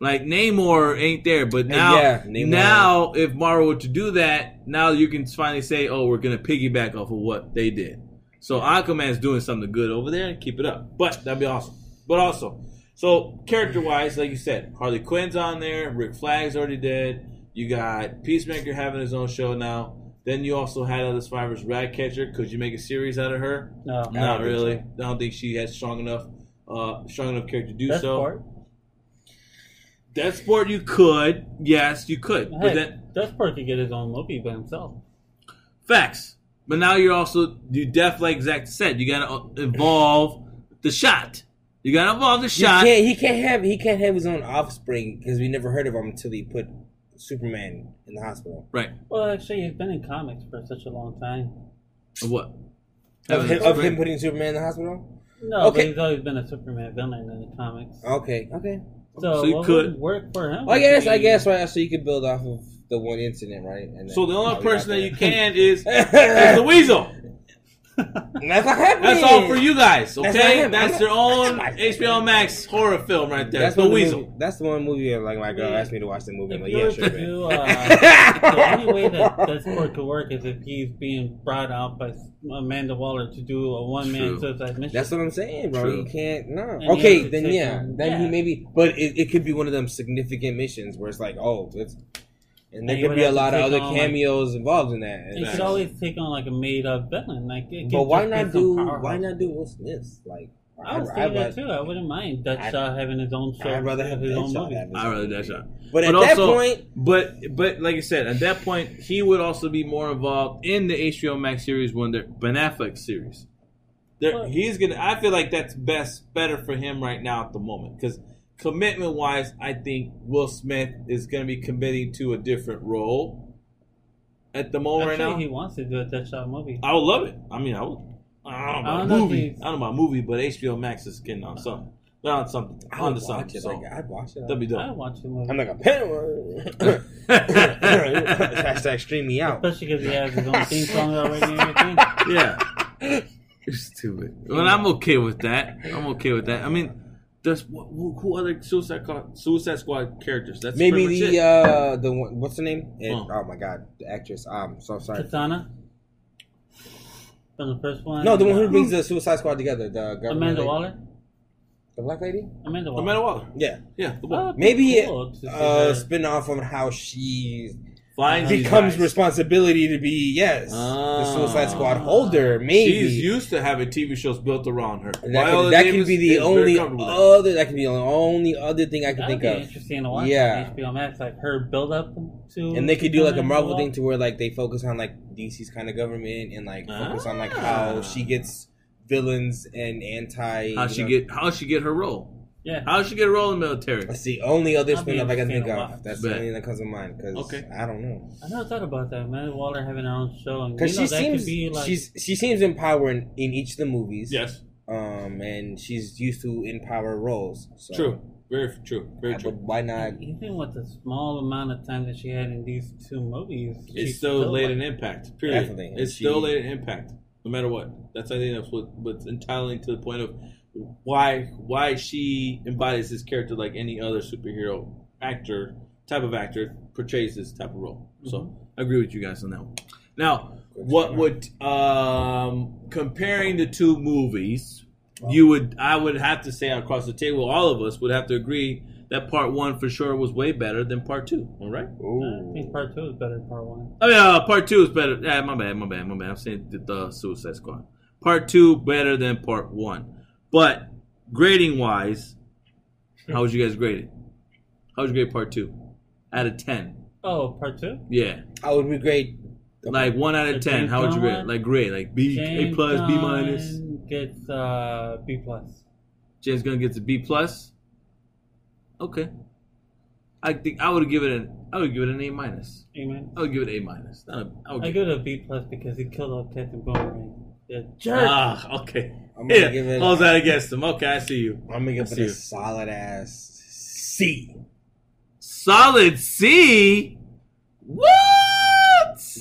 Like Namor ain't there, but uh, now Yeah, now if Marvel were to do that, now you can finally say, oh, we're gonna piggyback off of what they did. So Aquaman's doing something good over there, and keep it up. But that'd be awesome. But also, so character wise, like you said, Harley Quinn's on there. Rick Flag's already dead. You got Peacemaker having his own show now. Then you also had other survivors, Ratcatcher. Could you make a series out of her? No, don't Not think really. so. I don't think she has strong enough, uh, strong enough character to do that's so. part. That sport you could, yes, you could. But Hey, then that part could get his own Loki by himself. facts. But now you're also you def like Zach said. You gotta uh, involve the shot. You gotta involve the shot. can't, he can't have he can't have his own offspring because we never heard of him until he put Superman in the hospital. Right. Well, actually, he's been in comics for such a long time. Of what? Of Having him, of him putting Superman in the hospital. No, Okay. but he's always been a Superman villain in the comics. Okay, okay. So, So you what could- would work for him. I guess I guess right. So you could build off of the one incident, right? And So the only how we got person that you can is is the Weasel. That's not happening. That's all for you guys, okay? not him. That's I'm their own that's HBO Max horror film right there. That's the one Weasel. Movie, that's the one movie. Like my girl asked me to watch the movie. I'm like, you yeah, sure. to babe. uh, the only way that that sport could work is if he's being brought out by Amanda Waller to do a one man suicide mission. That's what I'm saying, bro. True. You can't. No. And okay, has to then yeah, him- then he maybe. But it, it could be one of them significant missions where it's like, oh, it's. And there And could be a lot of other on, like- cameos involved in that. he could always take on like a made up villain. Like, it But why not do? powerhouse. Why not do Will Smith? Like I I'd- say that too. I wouldn't mind Deadshot having his own show. I'd rather have his own movie. have his I own rather movie. Deadshot. But at But that also- point, But but like I said, at that point, he would also be more involved in the HBO Max series when they're Ben Affleck series. There, he's gonna. I feel like that's best, better for him right now at the moment because commitment wise, I think Will Smith is gonna be committing to a different role at the moment Actually, right he wants to do a Deadshot movie. I would love it. I mean, I would. I don't know I about don't know movie. he's- I don't know about movie, but HBO Max is getting on something. They're on something. I'd On to watch something. it. So Like, I'd watch it. that'd be I dope. watch the movie. I'm like a pen. Hashtag stream me out. Especially because he has his own theme song already and everything. Yeah. You're stupid. Well, I'm okay with that. I'm okay with that. I mean, there's who, who other Suicide Squad, Suicide Squad characters? That's Maybe the it. uh the one, what's the name? It- Oh. oh my god, the actress. Um, so sorry. Katana. From the first one. No, the one who brings the Suicide Squad together. The government Amanda lady. Waller. the black lady. Amanda Waller. Amanda Waller. Yeah, Yeah, the one. it'd maybe cool to uh spin off on how she Finds these becomes guys. responsibility to be yes Ah. the Suicide Squad holder. Maybe She's used to having TV shows built around her. that Viola could, that Davis could be the only comfortable with that. other. That could be the only other thing I can That'd think be of. interesting to watch. Yeah. on HBO Max, like her build up to. And they could do like a Marvel thing to where like they focus on like DC's kind of government and like focus on like how Ah. she gets villains and anti. How she know- get? How she get her role? Yeah. How does she get a role in the military? That's the only other That'd spin off I can think of. watch. That's Bet. the only thing that comes to mind because Okay. I don't know. I never thought about that. Amanda Waller having her own show, Because she seems could be like. she's she seems empowering in in each of the movies. Yes, Um, and she's used to empower roles. So true. Very true. Very I- true. but why not? Even with the small amount of time that she had in these two movies, It's she still laid like, an impact. Period. Definitely. It's She- still laid an impact, no matter what. That's I think that's what what's entitling to the point of why why she embodies this character like any other superhero actor type of actor portrays this type of role. So I agree with you guys on that one. Now, what would um comparing the two movies, you would I would have to say across the table, all of us would have to agree that part one for sure was way better than part two. All right. I think part two is better than part one. I mean, uh, part two is better. Yeah, my bad, my bad, my bad. I'm saying the, the Suicide Squad. Part two better than part one, but grading wise, how would you guys grade it? How would you grade part two? Out of ten. Oh, part two. yeah, I would be great. like one out of ten. How would you grade? Like grade, like B, A James plus, B minus. Gets uh, B plus. James Gunn gets a B plus. Okay, I think I would give it an I would give it an A minus. Amen. I would give it A minus. Not a, I would I give give it a B plus because he killed off Captain Boomerang. Yeah, jerk. Ah, okay. I'm gonna Yeah, give it. holds that against him. Okay, I see you. I'm gonna give I it see a you. solid ass C. Solid C. What?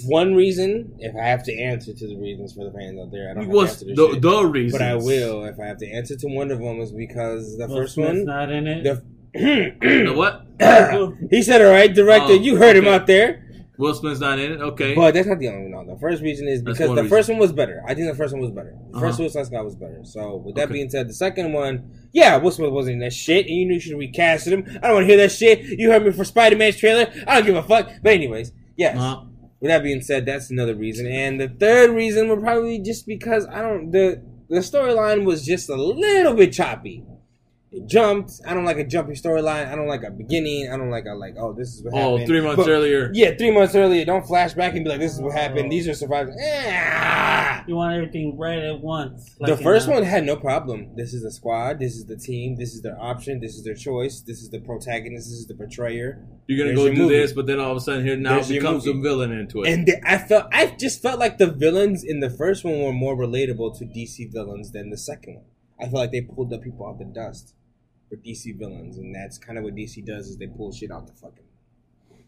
One reason, if I have to answer to the reasons for the fans out there, I don't have to What's answer the, shit. the reason? But I will if I have to answer to one of them is because the Will first Smith's one, not in it. the The what? he said, "All right, director, Oh, you heard him out there." Will Smith's not in it. Okay. But that's not the only one. No, the first reason is because the reason. first one was better. I think the first one was better. The first Uh-huh. Suicide Squad was better. So with that Okay. being said, the second one, yeah, Will Smith wasn't in that shit, and you knew you should recast him. I don't want to hear that shit. You heard me for Spider Man's trailer. I don't give a fuck. But anyways, yes. Uh-huh. With that being said, that's another reason. And the third reason would probably just because I don't the the storyline was just a little bit choppy. It jumped. I don't like a jumpy storyline. I don't like a beginning. I don't like a like, oh, this is what Oh, happened. three months But- earlier. Yeah, three months earlier. Don't flash back and be like, this is what happened. These are survivors. Ah! You want everything right at once. the like in, first one had no problem. This is the squad. This is the team. This is their option. This is their choice. This is the protagonist. This is the betrayer. You're gonna There's go your do movie. this, but then all of a sudden here now There's becomes a villain into it. And the, I felt I just felt like the villains in the first one were more relatable to DC villains than the second one. I feel like they pulled the people out the dust for DC villains, and that's kind of what DC does is they pull shit out the fucking.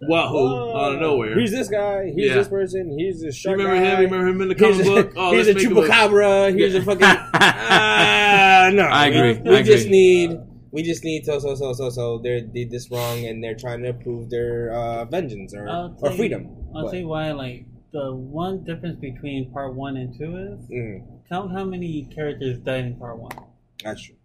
Wahoo! Out of nowhere. Here's this guy. Here's Yeah. this person. Here's this you remember guy. him? You remember him in the comic Here's, book? a, Oh, here's a let's make him a- chupacabra. Here's a fucking. Ah, no, I we- agree. We, I just agree. need. We just need so so so so so they did this wrong and they're trying to prove their uh, vengeance or, I'll or tell freedom. I'll But- tell you why. Like the one difference between part one and two is Mhm, count how many characters died in part one. that's true.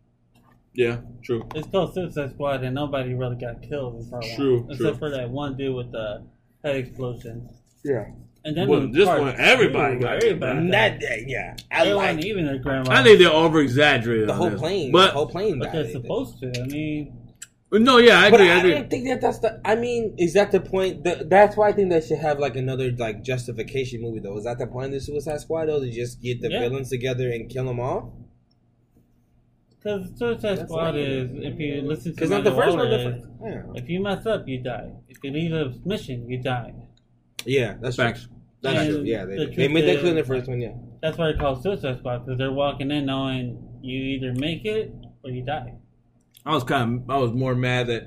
Yeah, true. It's called Suicide Squad, and nobody really got killed in part True, one, true. except for that one dude with the head explosion. Yeah. And then Well, this one, everybody two, got it. everybody That, died. yeah, I Everyone, like even their grandma. I think they're over exaggerated. the whole plane. but the whole plane. but they're died. supposed to. I mean, no, yeah, I But agree. I I agree. don't think that that's the. I mean, is that the point? The, that's why I think they should have like another like justification movie though. Is that the point of the Suicide Squad though? To just get the Yeah. villains together and kill them all? Because Suicide That's Squad like- is if you listen to Because not the Amanda first one. The yeah. If you mess up, you die. If you leave a mission, you die. yeah, that's Facts. true. That's And true. Yeah, they, the they made that clear in the first one. Yeah. That's why they call Suicide Squad because they're walking in knowing you either make it or you die. I was kind of, I was more mad that,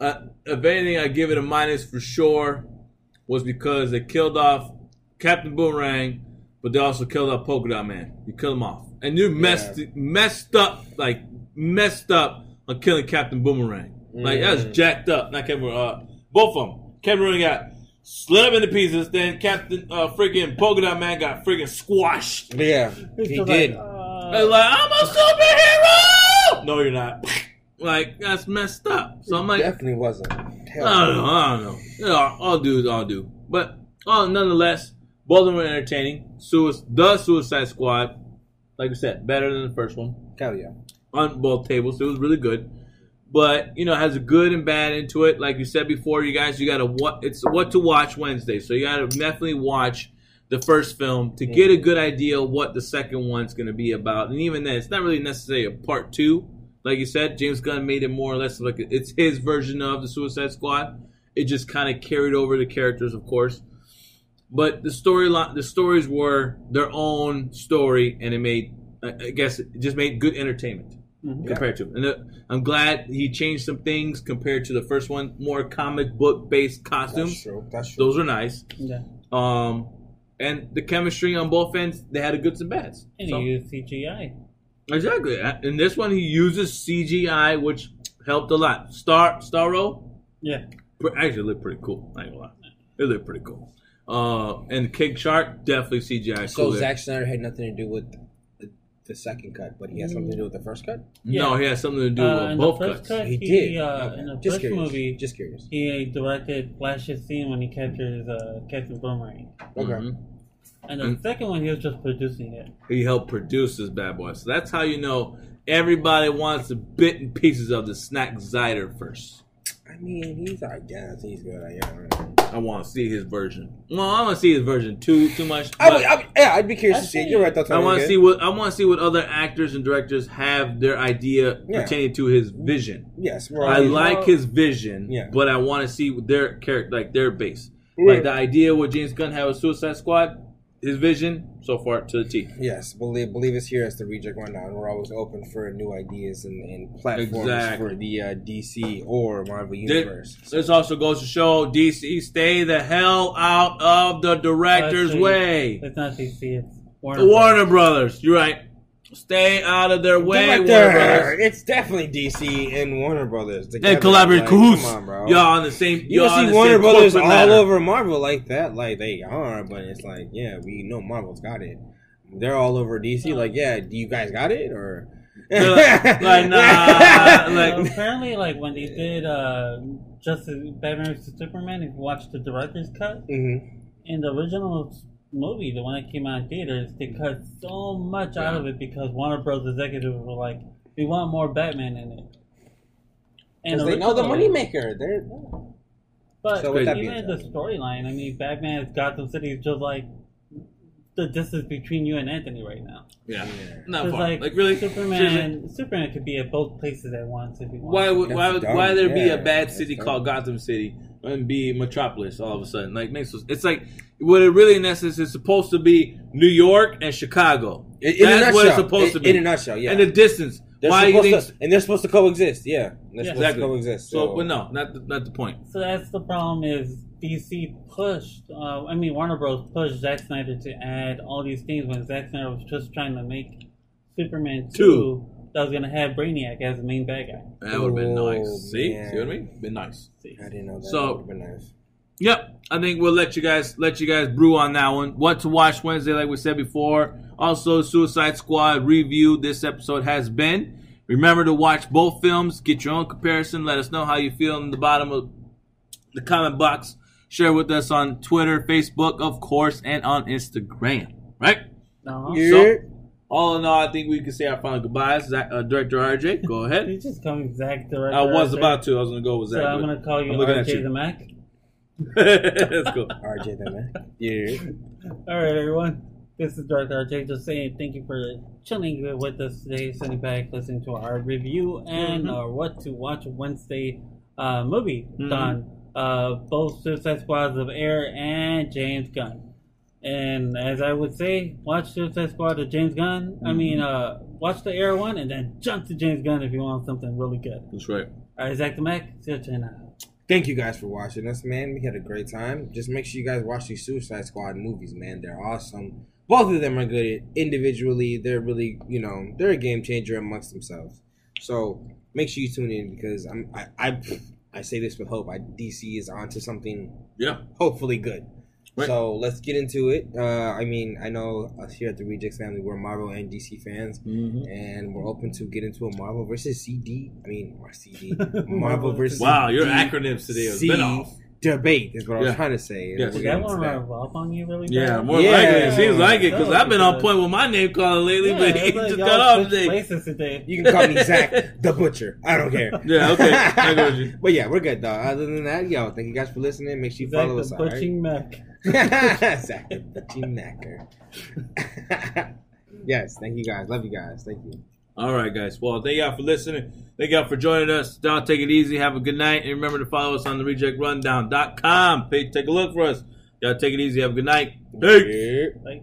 uh, if anything, I give it a minus for sure, was because they killed off Captain Boomerang, but they also killed off Polka Dot Man. You kill them off, and you messed messed up like messed up on killing Captain Boomerang. Like that was Mm. jacked up. Not Captain, uh, both of them. Captain Boomerang got slit up into pieces. Then Captain uh, friggin' Polka Dot Man got freaking squashed. Yeah, It's he did. Like, uh, like, I'm a superhero. No, you're not. Like that's messed up. So I'm like, I definitely wasn't. Hell don't know. I don't know. You know, all dudes all do. But oh, nonetheless, both of them were entertaining. Suicide, the Suicide Squad, like I said, better than the first one Hell yeah. on both tables. It was really good. But you know, has a good and bad into it. Like you said before, you guys, you got to what it's what to watch Wednesday. So you got to definitely watch the first film to get a good idea what the second one's going to be about. And even then, it's not really necessarily a part two. Like you said, James Gunn made it more or less like it's his version of the Suicide Squad. It just kind of carried over the characters, of course. But the storyline, the stories were their own story, and it made, I I guess, it just made good entertainment mhm. compared to. And uh, I'm glad he changed some things compared to the first one. More comic book based That's costumes. true. That's true. Those are nice. Yeah. Um, and the chemistry on both ends, they had a goods and bads. And So- you use CGI. exactly. In this one, he uses CGI, which helped a lot. Star Starro Yeah. actually looked pretty cool. I ain't gonna lie. It looked pretty cool. Uh, and King Shark definitely CGI. So cool there. Zack Snyder had nothing to do with the, the second cut, but he had something to do with the first cut. no, he has something to do Uh, with in both the first cuts. cut, He he, did. Uh, Okay. In the Just first curious. movie, Just curious. he directed Flash's scene when he captures uh, Captain Boomerang. Okay. Mhm. And the Mm. second one, he was just producing it. He helped produce this bad boy. So that's how you know everybody wants the bit and pieces of the Zack Snyder first. I mean, he's I guess he's good. I guess. I want to see his version. Well, I want to see his version too too much. I would, I would, yeah, I'd be curious to see. it. You're right. That's I want to see what I want to see what other actors and directors have their idea Yeah. pertaining to his vision. Yes, we're I always- like his vision, Yeah. but I want to see their character, like their base, like the idea what James Gunn had with Suicide Squad. His vision so far to the T. Yes, believe believe us here as the Reject Rundown. We're always open for new ideas and, and platforms Exactly. for the uh, DC or Marvel Thi- universe. This also goes to show DC stay the hell out of the director's Actually, way. It's not DC, it's Warner. The Warner Brothers, you're right. Stay out of their way, Warner Brothers. it's definitely DC and Warner Brothers. They collaborate Like, cahoots. Come on, bro. Y'all on the same. You y'all don't see Warner Brothers all corporate ladder. over Marvel like that. Like they are, but it's like, yeah, we know Marvel's got it. They're all over DC. Like, yeah, do you guys got it or? Like- like, nah, like- apparently, like when they did uh, Justice Batman vs Superman, if you watch the director's cut Mhm. in the original movie, the one that came out in theaters, they cut so much out of it because Warner Bros. executives were like, "We want more Batman in it." Because they know the originally- moneymaker. They're But So with that being even the storyline, I mean, Batman is Gotham City is just like the distance between you and Anthony right now. Yeah, Yeah. not far. like, Like, really, Superman. Superman could be at both places at once if he wants. Why would why would, dumb. why there be a bad city dumb. called Gotham City and be Metropolis all of a sudden? Like makes it's like what it really in essence is supposed to be New York and Chicago. in, in That's nutshell. what it's supposed to be. In a nutshell, yeah. And the distance. They're why supposed think? to, and they're supposed to coexist. Yeah, they're Yeah. supposed Exactly. to coexist. So, So, but no, not the, not the point. So that's the problem. Is DC pushed? Uh, I mean, Warner Bros. pushed Zack Snyder to add all these things when Zack Snyder was just trying to make Superman Two. two, that was gonna have Brainiac as the main bad guy. That would have been Oh, nice. See, man. see what I mean? Been nice. I didn't know that. So- that would have been nice. Yep, I think we'll let you guys let you guys brew on that one. What to watch Wednesday, like we said before. Also, Suicide Squad review. This episode has been. Remember to watch both films. Get your own comparison. Let us know how you feel in the bottom of the comment box. Share with us on Twitter, Facebook, of course, and on Instagram. Right? No, Yeah. All in all, I think we can say our final goodbyes. Zach, uh, Director RJ, go ahead. you just call me Zach Director. I was RJ. about to. I was going to go with So Zach. I'm gonna call you I'm looking at RJ you. the Mac. Let's go. RJ the man. Yeah. All right, everyone. This is Dark RJ. Just saying thank you for chilling with us today, sitting back, listening to our review and Mhm. our what to watch Wednesday uh, movie Mhm. done. Uh, both Suicide Squads of Ayer and James Gunn. And as I would say, watch Suicide Squad of James Gunn. I Mhm. mean, uh, watch the Ayer one and then jump to James Gunn if you want something really good. That's right. All right, Zach the Mac, see you tonight. Thank you guys for watching us, man. We had a great time. Just make sure you guys watch these Suicide Squad movies, man. They're awesome. Both of them are good individually. They're really, you know, they're a game changer amongst themselves. So make sure you tune in because I'm, I, I, I say this with hope. I, DC is onto something Yeah. hopefully good. Right. So let's get into it. Uh, I mean, I know us here at the Rejects family, we're Marvel and DC fans, Mm-hmm. and we're open to get into a Marvel versus CD. I mean, or CD, Marvel versus Wow, your CD acronyms today have been off. debate is what I was trying to say. Yes. We're Did that getting one into that. on you really Yeah, more Yeah. likely. It seems like it because I've been on point with my name calling lately, Yeah, but he like just y'all got off today. today. You can call me Zach the Butcher. I don't care. Yeah, okay. I got you. but yeah, we're good though. Other than that, yo, thank you guys for listening. Make sure you Zach follow the us. All right? butching Mac. Zach the Butching Knacker. yes, thank you guys. Love you guys. Thank you. All right, guys. Well, thank y'all for listening. Thank y'all for joining us. Y'all take it easy. Have a good night. And remember to follow us on the rejectrundown.com. Page, take a look for us. Y'all take it easy. Have a good night. Peace. Yeah. Like,